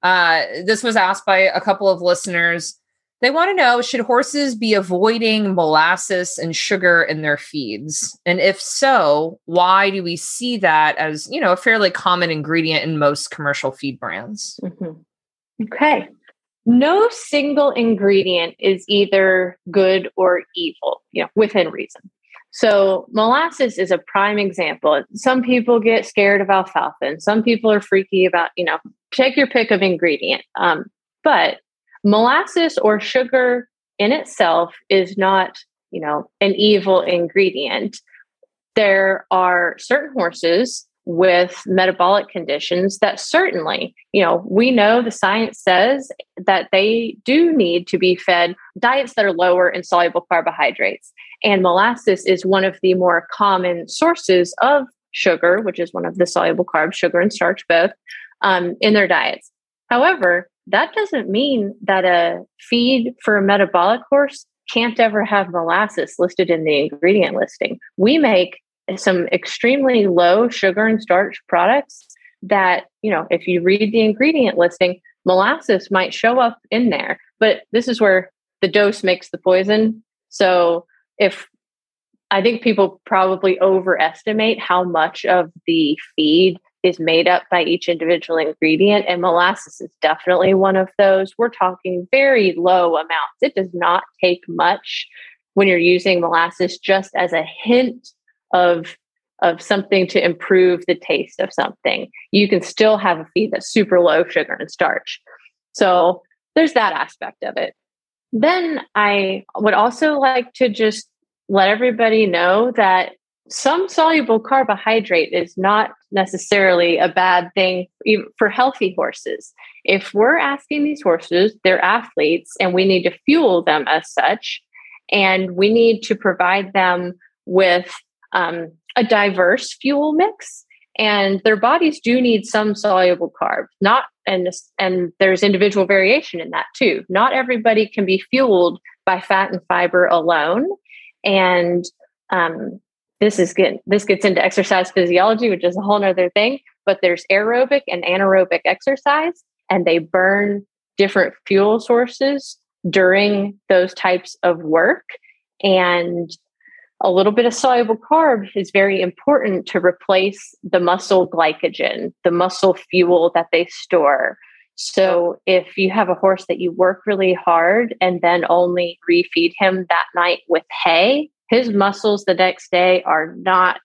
Uh, this was asked by a couple of listeners. They want to know should horses be avoiding molasses and sugar in their feeds? And if so, why do we see that as, you know, a fairly common ingredient in most commercial feed brands? Mm-hmm. Okay. No single ingredient is either good or evil, you know, within reason. So molasses is a prime example. Some people get scared of alfalfa, and some people are freaky about, you know, take your pick of ingredient. Um, but molasses or sugar in itself is not, you know, an evil ingredient. There are certain horses with metabolic conditions that certainly, you know, we know the science says that they do need to be fed diets that are lower in soluble carbohydrates. And molasses is one of the more common sources of sugar, which is one of the soluble carbs, sugar and starch both, um, in their diets. However, that doesn't mean that a feed for a metabolic horse can't ever have molasses listed in the ingredient listing. We make some extremely low sugar and starch products that, you know, if you read the ingredient listing, molasses might show up in there. But this is where the dose makes the poison. So if I think people probably overestimate how much of the feed is made up by each individual ingredient, and molasses is definitely one of those. We're talking very low amounts. It does not take much when you're using molasses just as a hint of of something to improve the taste of something. You can still have a feed that's super low sugar and starch. So there's that aspect of it. Then I would also like to just let everybody know that some soluble carbohydrate is not necessarily a bad thing for healthy horses. If we're asking these horses, they're athletes, and we need to fuel them as such, and we need to provide them with um, a diverse fuel mix and their bodies do need some soluble carbs not and and there's individual variation in that too. Not everybody can be fueled by fat and fiber alone and um, this is good this gets into exercise physiology which is a whole other thing but there's aerobic and anaerobic exercise and they burn different fuel sources during those types of work and a little bit of soluble carb is very important to replace the muscle glycogen, the muscle fuel that they store. So if you have a horse that you work really hard and then only refeed him that night with hay, his muscles the next day are not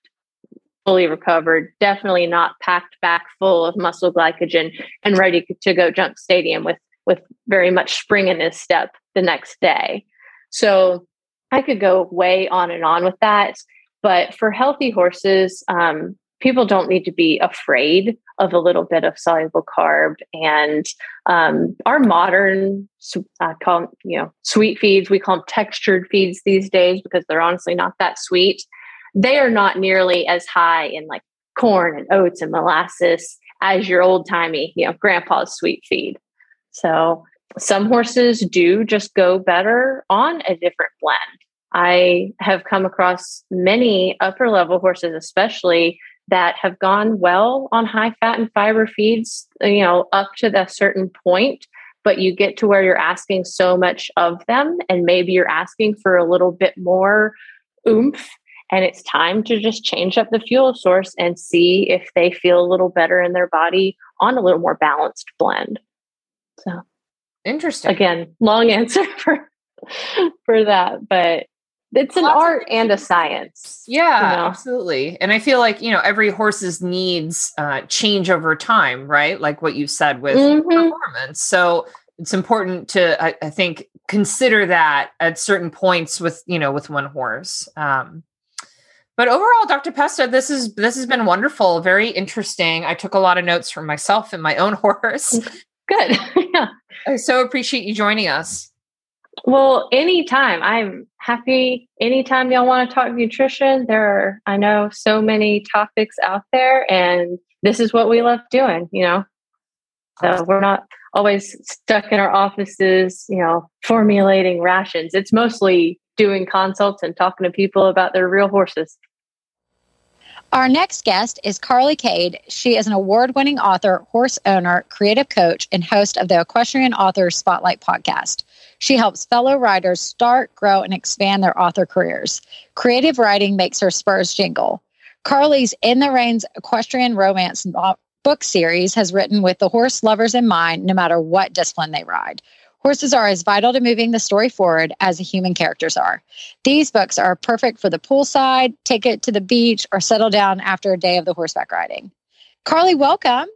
fully recovered, definitely not packed back full of muscle glycogen and ready to go jump stadium with with very much spring in his step the next day. So I could go way on and on with that. But for healthy horses, um, people don't need to be afraid of a little bit of soluble carb. And um, our modern, I call them, you know, sweet feeds, we call them textured feeds these days because they're honestly not that sweet. They are not nearly as high in like corn and oats and molasses as your old timey, you know, grandpa's sweet feed. So some horses do just go better on a different blend. I have come across many upper level horses, especially that have gone well on high fat and fiber feeds, you know, up to a certain point. But you get to where you're asking so much of them, and maybe you're asking for a little bit more oomph. And it's time to just change up the fuel source and see if they feel a little better in their body on a little more balanced blend. So, interesting. Again, long answer for for that, but it's an Lots art and a science. Yeah, you know? absolutely. And I feel like, you know, every horse's needs uh, change over time, right? Like what you said with mm-hmm. performance. So it's important to, I, I, think, consider that at certain points with, you know, with one horse. Um, but overall, Dr. Pesta, this is this has been wonderful, very interesting. I took a lot of notes from myself and my own horse. Good. yeah. I so appreciate you joining us. Well, anytime. I'm happy anytime y'all want to talk nutrition. There are, I know, so many topics out there, and this is what we love doing, you know. So we're not always stuck in our offices, you know, formulating rations. It's mostly doing consults and talking to people about their real horses. Our next guest is Carly Kade. She is an award winning author, horse owner, creative coach, and host of the Equestrian Authors Spotlight podcast. She helps fellow writers start, grow, and expand their author careers. Creative writing makes her spurs jingle. Carly's In the Reins Equestrian Romance book series has written with the horse lovers in mind, no matter what discipline they ride. Horses are as vital to moving the story forward as the human characters are. These books are perfect for the poolside, take it to the beach, or settle down after a day of the horseback riding. Carly, welcome.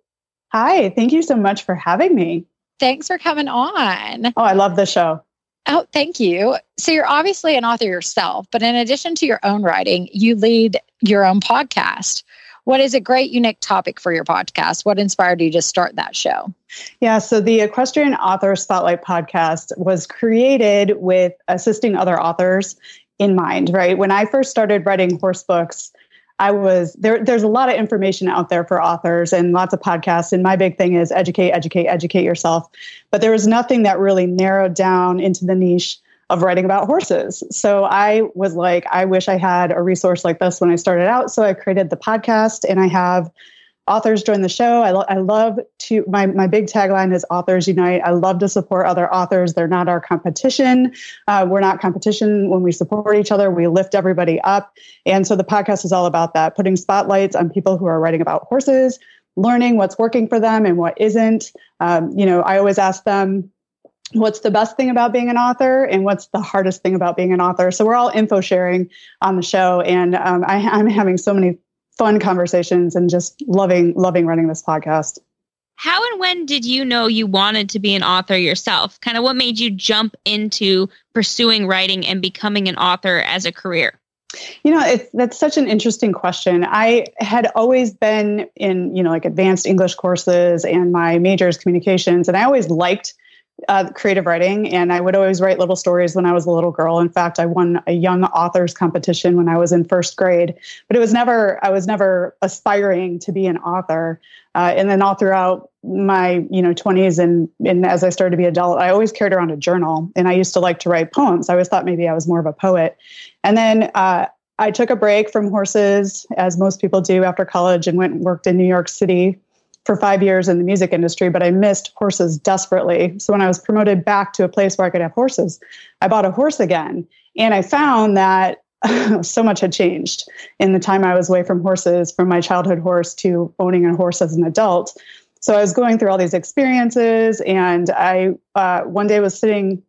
Hi, thank you so much for having me. Thanks for coming on. Oh, I love the show. Oh, thank you. So, you're obviously an author yourself, but in addition to your own writing, you lead your own podcast. What is a great, unique topic for your podcast? What inspired you to start that show? Yeah, so the Equestrian Author Spotlight podcast was created with assisting other authors in mind, right? When I first started writing horse books, I was there. There's a lot of information out there for authors and lots of podcasts. And my big thing is educate, educate, educate yourself. But there was nothing that really narrowed down into the niche of writing about horses. So I was like, I wish I had a resource like this when I started out. So I created the podcast and I have authors join the show. I, lo- I love to, my, my big tagline is authors unite. I love to support other authors. They're not our competition. Uh, we're not competition when we support each other. We lift everybody up. And so the podcast is all about that, putting spotlights on people who are writing about horses, learning what's working for them and what isn't. Um, you know, I always ask them, what's the best thing about being an author and what's the hardest thing about being an author so we're all info sharing on the show and um, I, i'm having so many fun conversations and just loving loving running this podcast. How and when did you know you wanted to be an author yourself? Kind of what made you jump into pursuing writing and becoming an author as a career? You know, it's that's such an interesting question. I had always been in, you know, like advanced English courses and my major is communications, and I always liked uh, creative writing, and I would always write little stories when I was a little girl. In fact, I won a young authors competition when I was in first grade, but it was never I was never aspiring to be an author. Uh, and then all throughout my you know 20s and and as I started to be adult, I always carried around a journal, and I used to like to write poems. I always thought maybe I was more of a poet, and then. Uh, I took a break from horses, as most people do after college, and went and worked in New York City for five years in the music industry, but I missed horses desperately. So when I was promoted back to a place where I could have horses, I bought a horse again. And I found that so much had changed in the time I was away from horses, from my childhood horse to owning a horse as an adult. So I was going through all these experiences, and I uh, one day was sitting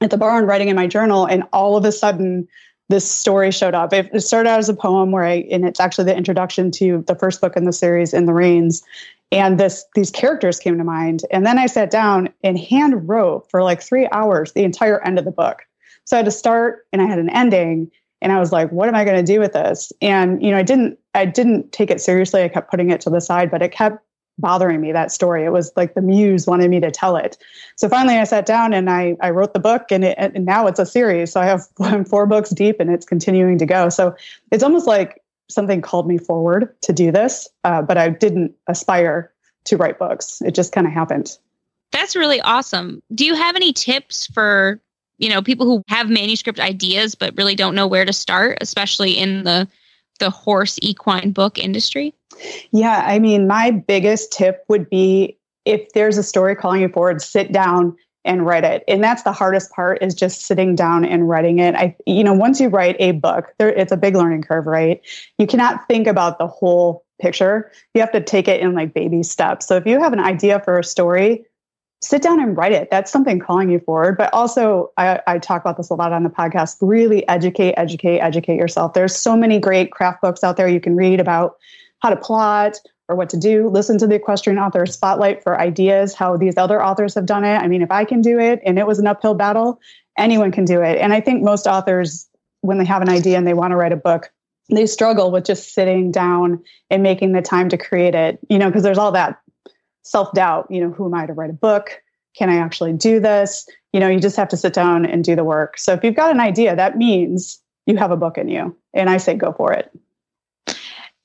at the barn writing in my journal, and all of a sudden, this story showed up. It started out as a poem where I, and it's actually the introduction to the first book in the series, In the Reins and this these characters came to mind. And then i sat down and hand wrote for like three hours the entire end of the book. So i had to start and i had an ending and i was like what am i going to do with this? And you know i didn't i didn't take it seriously. I kept putting it to the side but it kept bothering me that story. It was like the muse wanted me to tell it. So finally i sat down and i i wrote the book and, it, and now it's a series. So i have four books deep and it's continuing to go. So it's almost like something called me forward to do this, uh, but I didn't aspire to write books. It just kind of happened. That's really awesome. Do you have any tips for you know people who have manuscript ideas but really don't know where to start, especially in the the horse equine book industry? Yeah, I mean, my biggest tip would be if there's a story calling you forward, sit down and write it. And that's the hardest part is just sitting down and writing it. I you know once you write a book there it's a big learning curve right? You cannot think about the whole picture. You have to take it in like baby steps. So if you have an idea for a story sit down and write it. That's something calling you forward. But also I, I talk about this a lot on the podcast. Really educate educate educate yourself. There's so many great craft books out there you can read about how to plot or what to do. Listen to the equestrian author spotlight for ideas, how these other authors have done it. I mean, if I can do it and it was an uphill battle, anyone can do it. And I think most authors, when they have an idea and they want to write a book, they struggle with just sitting down and making the time to create it, you know, because there's all that self doubt, you know, who am I to write a book? Can I actually do this? You know, you just have to sit down and do the work. So if you've got an idea, that means you have a book in you. And I say go for it.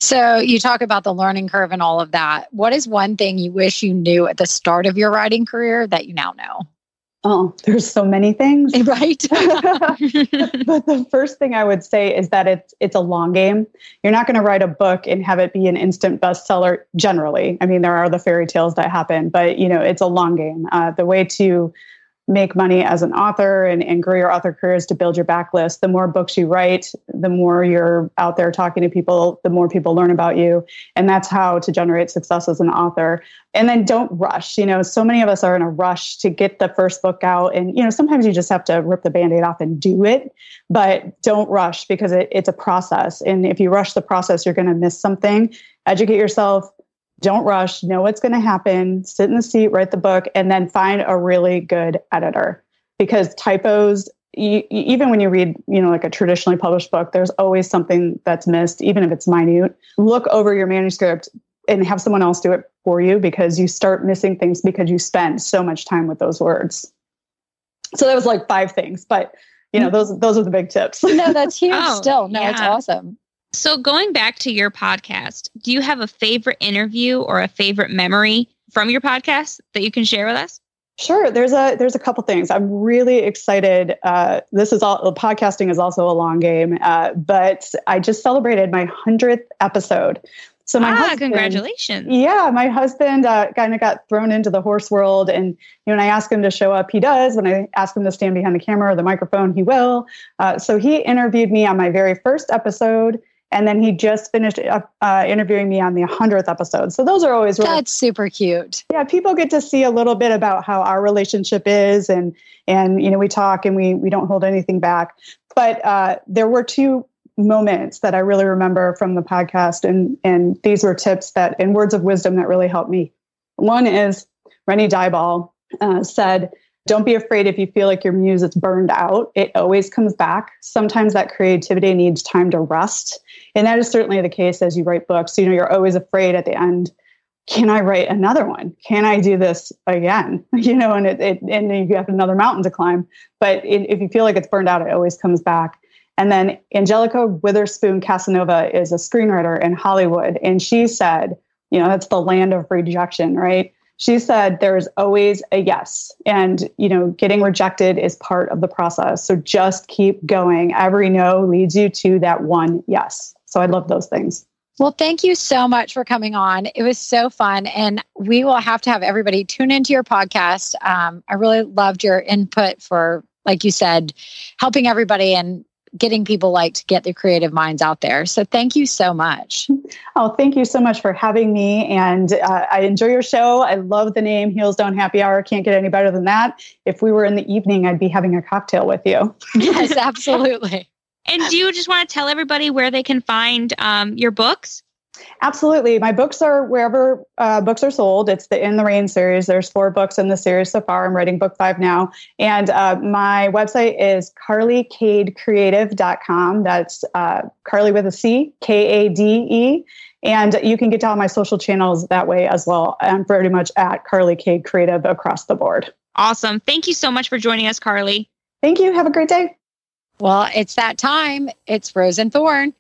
So you talk about the learning curve and all of that. What is one thing you wish you knew at the start of your writing career that you now know? Oh, there's so many things. Right. but the first thing I would say is that it's it's a long game. You're not going to write a book and have it be an instant bestseller generally. I mean, there are the fairy tales that happen, but you know, it's a long game. Uh, the way to make money as an author and, and grow your author career is to build your backlist. The more books you write, the more you're out there talking to people, the more people learn about you. And that's how to generate success as an author. And then don't rush. You know, so many of us are in a rush to get the first book out. And, you know, sometimes you just have to rip the band aid off and do it, but don't rush because it, it's a process. And if you rush the process, you're going to miss something. Educate yourself, don't rush, know what's going to happen, sit in the seat, write the book, and then find a really good editor. Because typos, you, even when you read, you know, like a traditionally published book, there's always something that's missed, even if it's minute. Look over your manuscript and have someone else do it for you because you start missing things because you spend so much time with those words. So that was like five things, but you know, mm-hmm. those those are the big tips. no, that's huge. Oh, still, no, yeah. it's awesome. So, going back to your podcast, do you have a favorite interview or a favorite memory from your podcast that you can share with us? Sure. There's a there's a couple things. I'm really excited. Uh, this is all podcasting is also a long game, uh, but I just celebrated my hundredth episode. So my ah, husband, congratulations! Yeah, my husband uh, kind of got thrown into the horse world, and you know, when I ask him to show up, he does. When I ask him to stand behind the camera or the microphone, he will. Uh, so he interviewed me on my very first episode and then he just finished uh, uh interviewing me on the 100th episode. So those are always really, that's super cute. Yeah, people get to see a little bit about how our relationship is, and and you know we talk and we we don't hold anything back. But uh, there were two moments that I really remember from the podcast, and and these were tips that and words of wisdom that really helped me. One is Rennie Dyball uh, said don't be afraid if you feel like your muse is burned out. It always comes back. Sometimes that creativity needs time to rest. And that is certainly the case as you write books. You know, you're always afraid at the end, can I write another one? Can I do this again? You know, and it, it and you have another mountain to climb. But it, if you feel like it's burned out, it always comes back. And then Angelica Witherspoon Casanova is a screenwriter in Hollywood. And she said, you know, that's the land of rejection, right? She said there's always a yes. And, you know, getting rejected is part of the process. So just keep going. Every no leads you to that one yes. So I love those things. Well, thank you so much for coming on. It was so fun. And we will have to have everybody tune into your podcast. Um, I really loved your input for, like you said, helping everybody and getting people like to get their creative minds out there. So thank you so much. Oh, thank you so much for having me. And uh, I enjoy your show. I love the name Heels Down Happy Hour. Can't get any better than that. If we were in the evening, I'd be having a cocktail with you. yes, absolutely. and do you just want to tell everybody where they can find um, your books? Absolutely. My books are wherever uh, books are sold. It's the In the Reins series. There's four books in the series so far. I'm writing book five now. And uh, my website is carlykadecreative.com. That's uh, Carly with a C, K A D E. And you can get to all my social channels that way as well. I'm pretty much at Carly Kade Creative across the board. Awesome. Thank you so much for joining us, Carly. Thank you. Have a great day. Well, it's that time. It's Rose and Thorn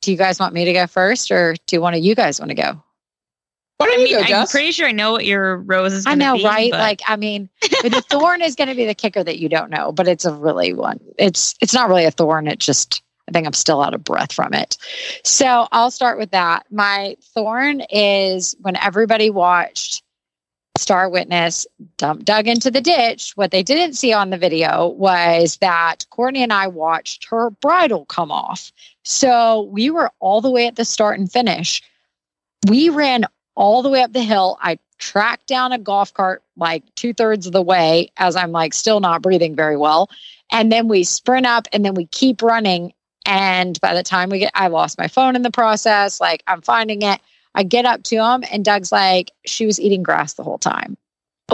do you guys want me to go first or do one of you guys want to go? Why don't I you mean, go, I'm pretty sure I know what your rose is. I know, be, right? but- Like, I mean, the thorn is going to be the kicker that you don't know, but it's a really one. It's it's not really a thorn. It's just I think I'm still out of breath from it. So I'll start with that. My thorn is when everybody watched Starr Witness dump, dug into the ditch. What they didn't see on the video was that Courtney and I watched her bridle come off. So we were all the way at the start and finish. We ran all the way up the hill. I tracked down a golf cart like two thirds of the way as I'm like still not breathing very well. And then we sprint up and then we keep running. And by the time we get, I lost my phone in the process. Like I'm finding it. I get up to him and Doug's like, she was eating grass the whole time.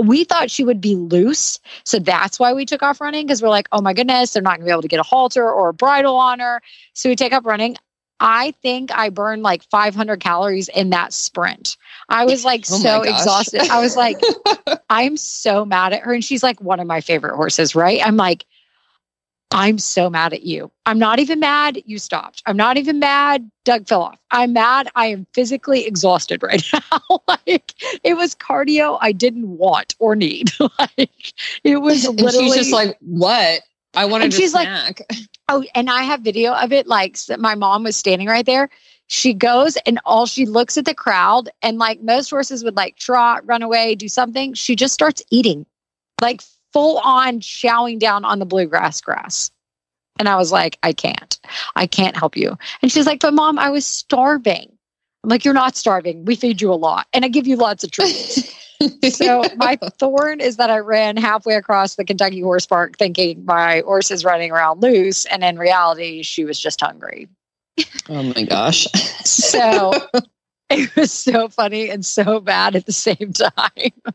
We thought she would be loose. So that's why we took off running because we're like, oh my goodness, they're not going to be able to get a halter or a bridle on her. So we take up running. I think I burned like 500 calories in that sprint. I was like Oh so exhausted. I was like, I'm so mad at her. And she's like one of my favorite horses, right? I'm like, I'm so mad at you. I'm not even mad you stopped. I'm not even mad Doug fell off. I'm mad I am physically exhausted right now. like it was cardio I didn't want or need. like it was literally and she's just like, what? I wanted to she's like- Oh, and I have video of it. Like my mom was standing right there. She goes and all she looks at the crowd, and like most horses would like trot, run away, do something. She just starts eating, like full on chowing down on the bluegrass grass. And I was like, I can't, I can't help you. And she's like, but mom, I was starving. I'm like, you're not starving. We feed you a lot, and I give you lots of treats. so my thorn is that I ran halfway across the Kentucky Horse Park thinking my horse is running around loose, and in reality, she was just hungry. oh my gosh. So it was so funny and so bad at the same time.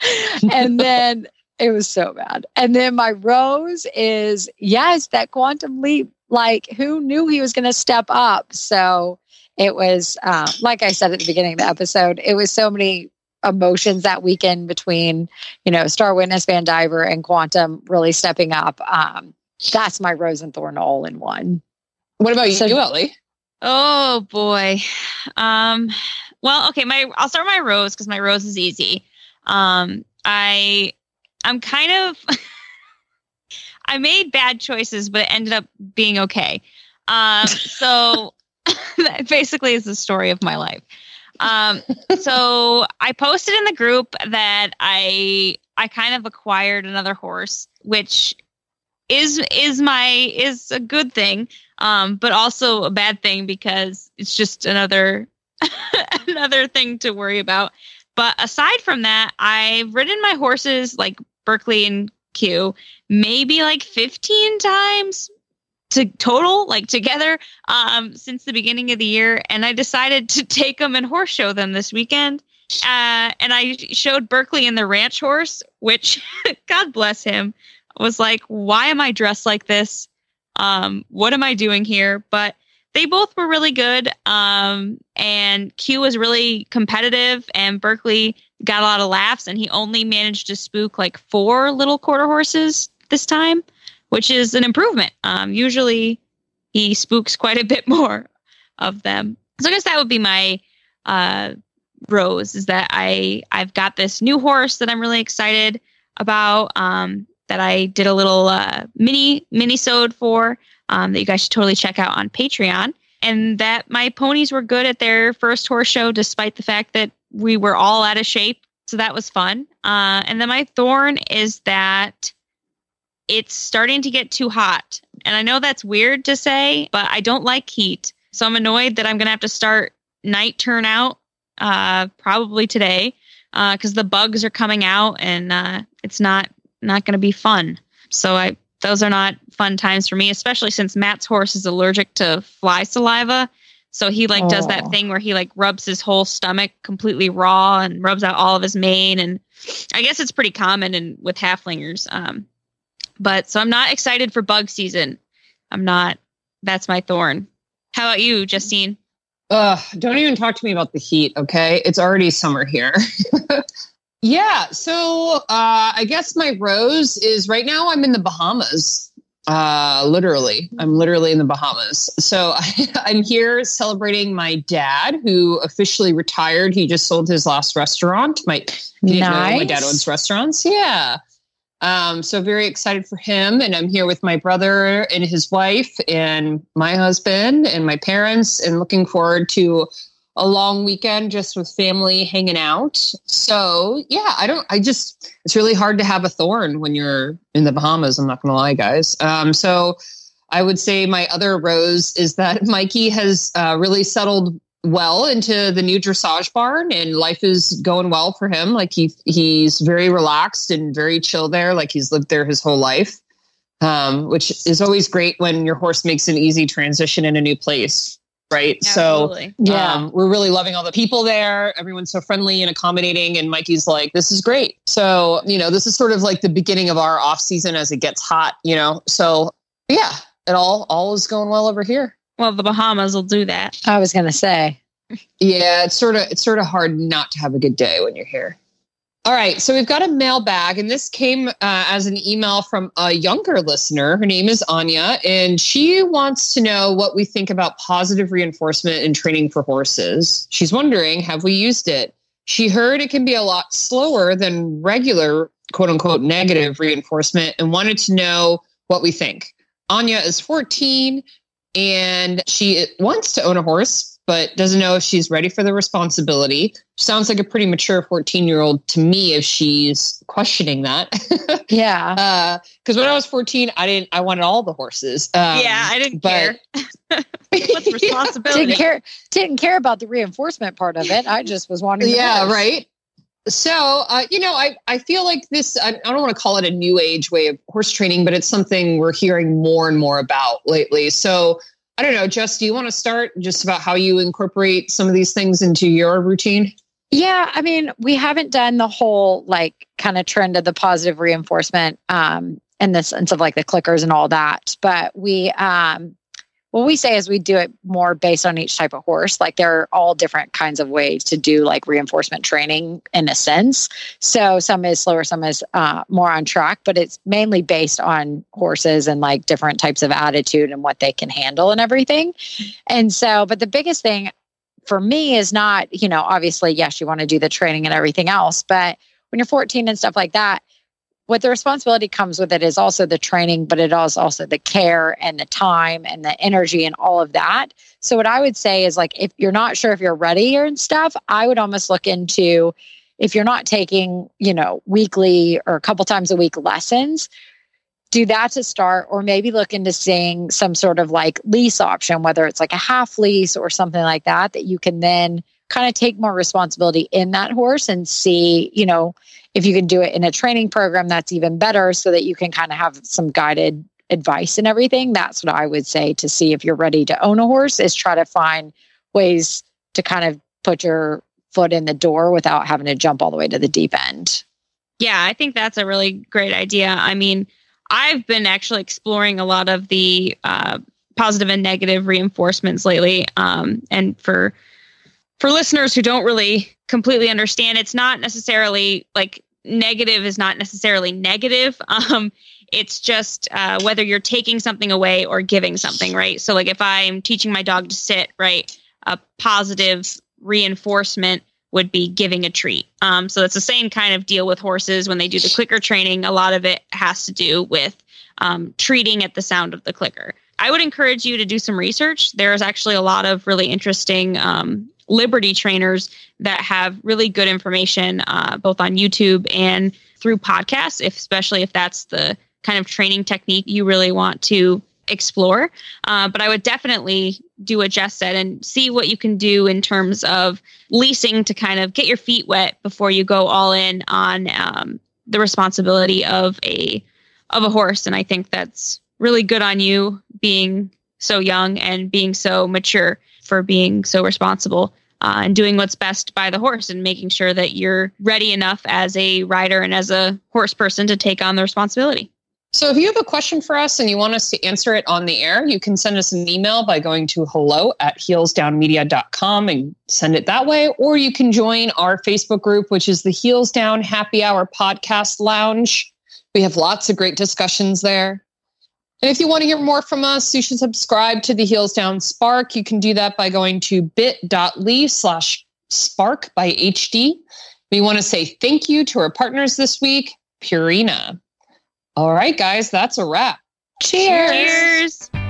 and then it was so bad. And then my rose is yes, that quantum leap. Like, who knew he was going to step up? So it was, uh, like I said at the beginning of the episode, it was so many emotions that weekend between, you know, Starr Witness, Vandiver, and Quantum really stepping up. Um, that's my rose and thorn all in one. What about you, So- Ellie? Oh boy. Um well, okay, my I'll start my rose because my rose is easy. Um I I'm kind of I made bad choices, but it ended up being okay. Um so that basically is the story of my life. Um so I posted in the group that I I kind of acquired another horse, which is is my is a good thing um, but also a bad thing because it's just another another thing to worry about. But aside from that, I've ridden my horses like Berkeley and Q maybe like 15 times to total, like together, um, since the beginning of the year. And I decided to take them and horse show them this weekend. Uh, and I showed Berkeley in the ranch horse, which God bless him, was like, why am I dressed like this? Um, what am I doing here? But they both were really good. Um, and Q was really competitive, and Berkeley got a lot of laughs, and he only managed to spook like four little quarter horses this time, which is an improvement. Um, usually he spooks quite a bit more of them. So I guess that would be my uh, rose is that I I've got this new horse that I'm really excited about. Um, that I did a little uh, mini mini sode for um, that you guys should totally check out on Patreon. And that my ponies were good at their first horse show, despite the fact that we were all out of shape. So that was fun. Uh, and then my thorn is that it's starting to get too hot. And I know that's weird to say, but I don't like heat. So I'm annoyed that I'm going to have to start night turnout uh, probably today because uh, the bugs are coming out and uh, it's not not going to be fun. So I those are not fun times for me, especially since Matt's horse is allergic to fly saliva. So he like does that thing where he like rubs his whole stomach completely raw and rubs out all of his mane. And I guess it's pretty common and with Haflingers. Um, but so I'm not excited for bug season. I'm not. That's my thorn. How about you, Justine? Ugh, don't even talk to me about the heat, okay? It's already summer here. yeah, so uh, I guess my rose is right now I'm in the Bahamas. Uh, literally, I'm literally in the Bahamas. So I, I'm here celebrating my dad, who officially retired. He just sold his last restaurant. My, nice. my dad owns restaurants. Yeah. Um, so very excited for him. And I'm here with my brother and his wife and my husband and my parents and looking forward to a long weekend just with family hanging out. So yeah, I don't, I just, it's really hard to have a thorn when you're in the Bahamas. I'm not to lie, guys. Um, so I would say my other rose is that Mikey has uh, really settled well into the new dressage barn and life is going well for him like he he's very relaxed and very chill there like he's lived there his whole life um, which is always great when your horse makes an easy transition in a new place right Absolutely. so yeah um, we're really loving all the people there everyone's so friendly and accommodating and mikey's like this is great so you know this is sort of like the beginning of our off season as it gets hot you know so yeah it all all is going well over here well, the Bahamas will do that. I was going to say. Yeah, it's sort of it's sort of hard not to have a good day when you're here. All right, so we've got a mailbag, and this came uh, as an email from a younger listener. Her name is Anya, and she wants to know what we think about positive reinforcement in training for horses. She's wondering, have we used it? She heard it can be a lot slower than regular quote unquote negative reinforcement and wanted to know what we think. Anya is 14 and she wants to own a horse, but doesn't know if she's ready for the responsibility. Sounds like a pretty mature 14 year old to me if she's questioning that. yeah. Because uh, when I was 14, I didn't, I wanted all the horses. Um, yeah, I didn't but, care. What's responsibility? didn't care, didn't care about the reinforcement part of it. I just was wanting. Yeah, right so uh, you know I, I feel like this I, I don't want to call it a new age way of horse training but it's something we're hearing more and more about lately so i don't know jess do you want to start just about how you incorporate some of these things into your routine? Yeah i mean we haven't done the whole like kind of trend of the positive reinforcement um in the sense of like the clickers and all that but we um what we say is we do it more based on each type of horse. Like there are all different kinds of ways to do like reinforcement training in a sense. So some is slower, some is uh, more on track, but it's mainly based on horses and like different types of attitude and what they can handle and everything. And so, but the biggest thing for me is not, you know, obviously, yes, you want to do the training and everything else, but when you're 14 and stuff like that, what the responsibility comes with it is also the training, but it is also the care and the time and the energy and all of that. So what I would say is like if you're not sure if you're ready and stuff, I would almost look into if you're not taking, you know, weekly or a couple times a week lessons, do that to start, or maybe look into seeing some sort of like lease option, whether it's like a half lease or something like that, that you can then kind of take more responsibility in that horse and see, you know, if you can do it in a training program, that's even better so that you can kind of have some guided advice and everything. That's what I would say to see if you're ready to own a horse is try to find ways to kind of put your foot in the door without having to jump all the way to the deep end. Yeah, I think that's a really great idea. I mean, I've been actually exploring a lot of the uh, positive and negative reinforcements lately. Um, and for for listeners who don't really completely understand, it's not necessarily like negative is not necessarily negative. Um, it's just uh, whether you're taking something away or giving something, right? So, like if I'm teaching my dog to sit, right, a positive reinforcement would be giving a treat. Um, so it's the same kind of deal with horses when they do the clicker training. A lot of it has to do with um, treating at the sound of the clicker. I would encourage you to do some research. There's actually a lot of really interesting um, Liberty trainers that have really good information, uh, both on YouTube and through podcasts, if, especially if that's the kind of training technique you really want to explore. Uh, but I would definitely do what Jess said and see what you can do in terms of leasing to kind of get your feet wet before you go all in on um, the responsibility of a of a horse. And I think that's really good on you being so young and being so mature for being so responsible uh, and doing what's best by the horse and making sure that you're ready enough as a rider and as a horse person to take on the responsibility. So if you have a question for us and you want us to answer it on the air, you can send us an email by going to hello at heelsdownmedia.com and send it that way. Or you can join our Facebook group, which is the Heels Down Happy Hour Podcast Lounge. We have lots of great discussions there. And if you want to hear more from us, you should subscribe to the Heels Down Spark. You can do that by going to bit.ly slash spark by HD. We want to say thank you to our partners this week, Purina. All right, guys, that's a wrap. Cheers. Cheers.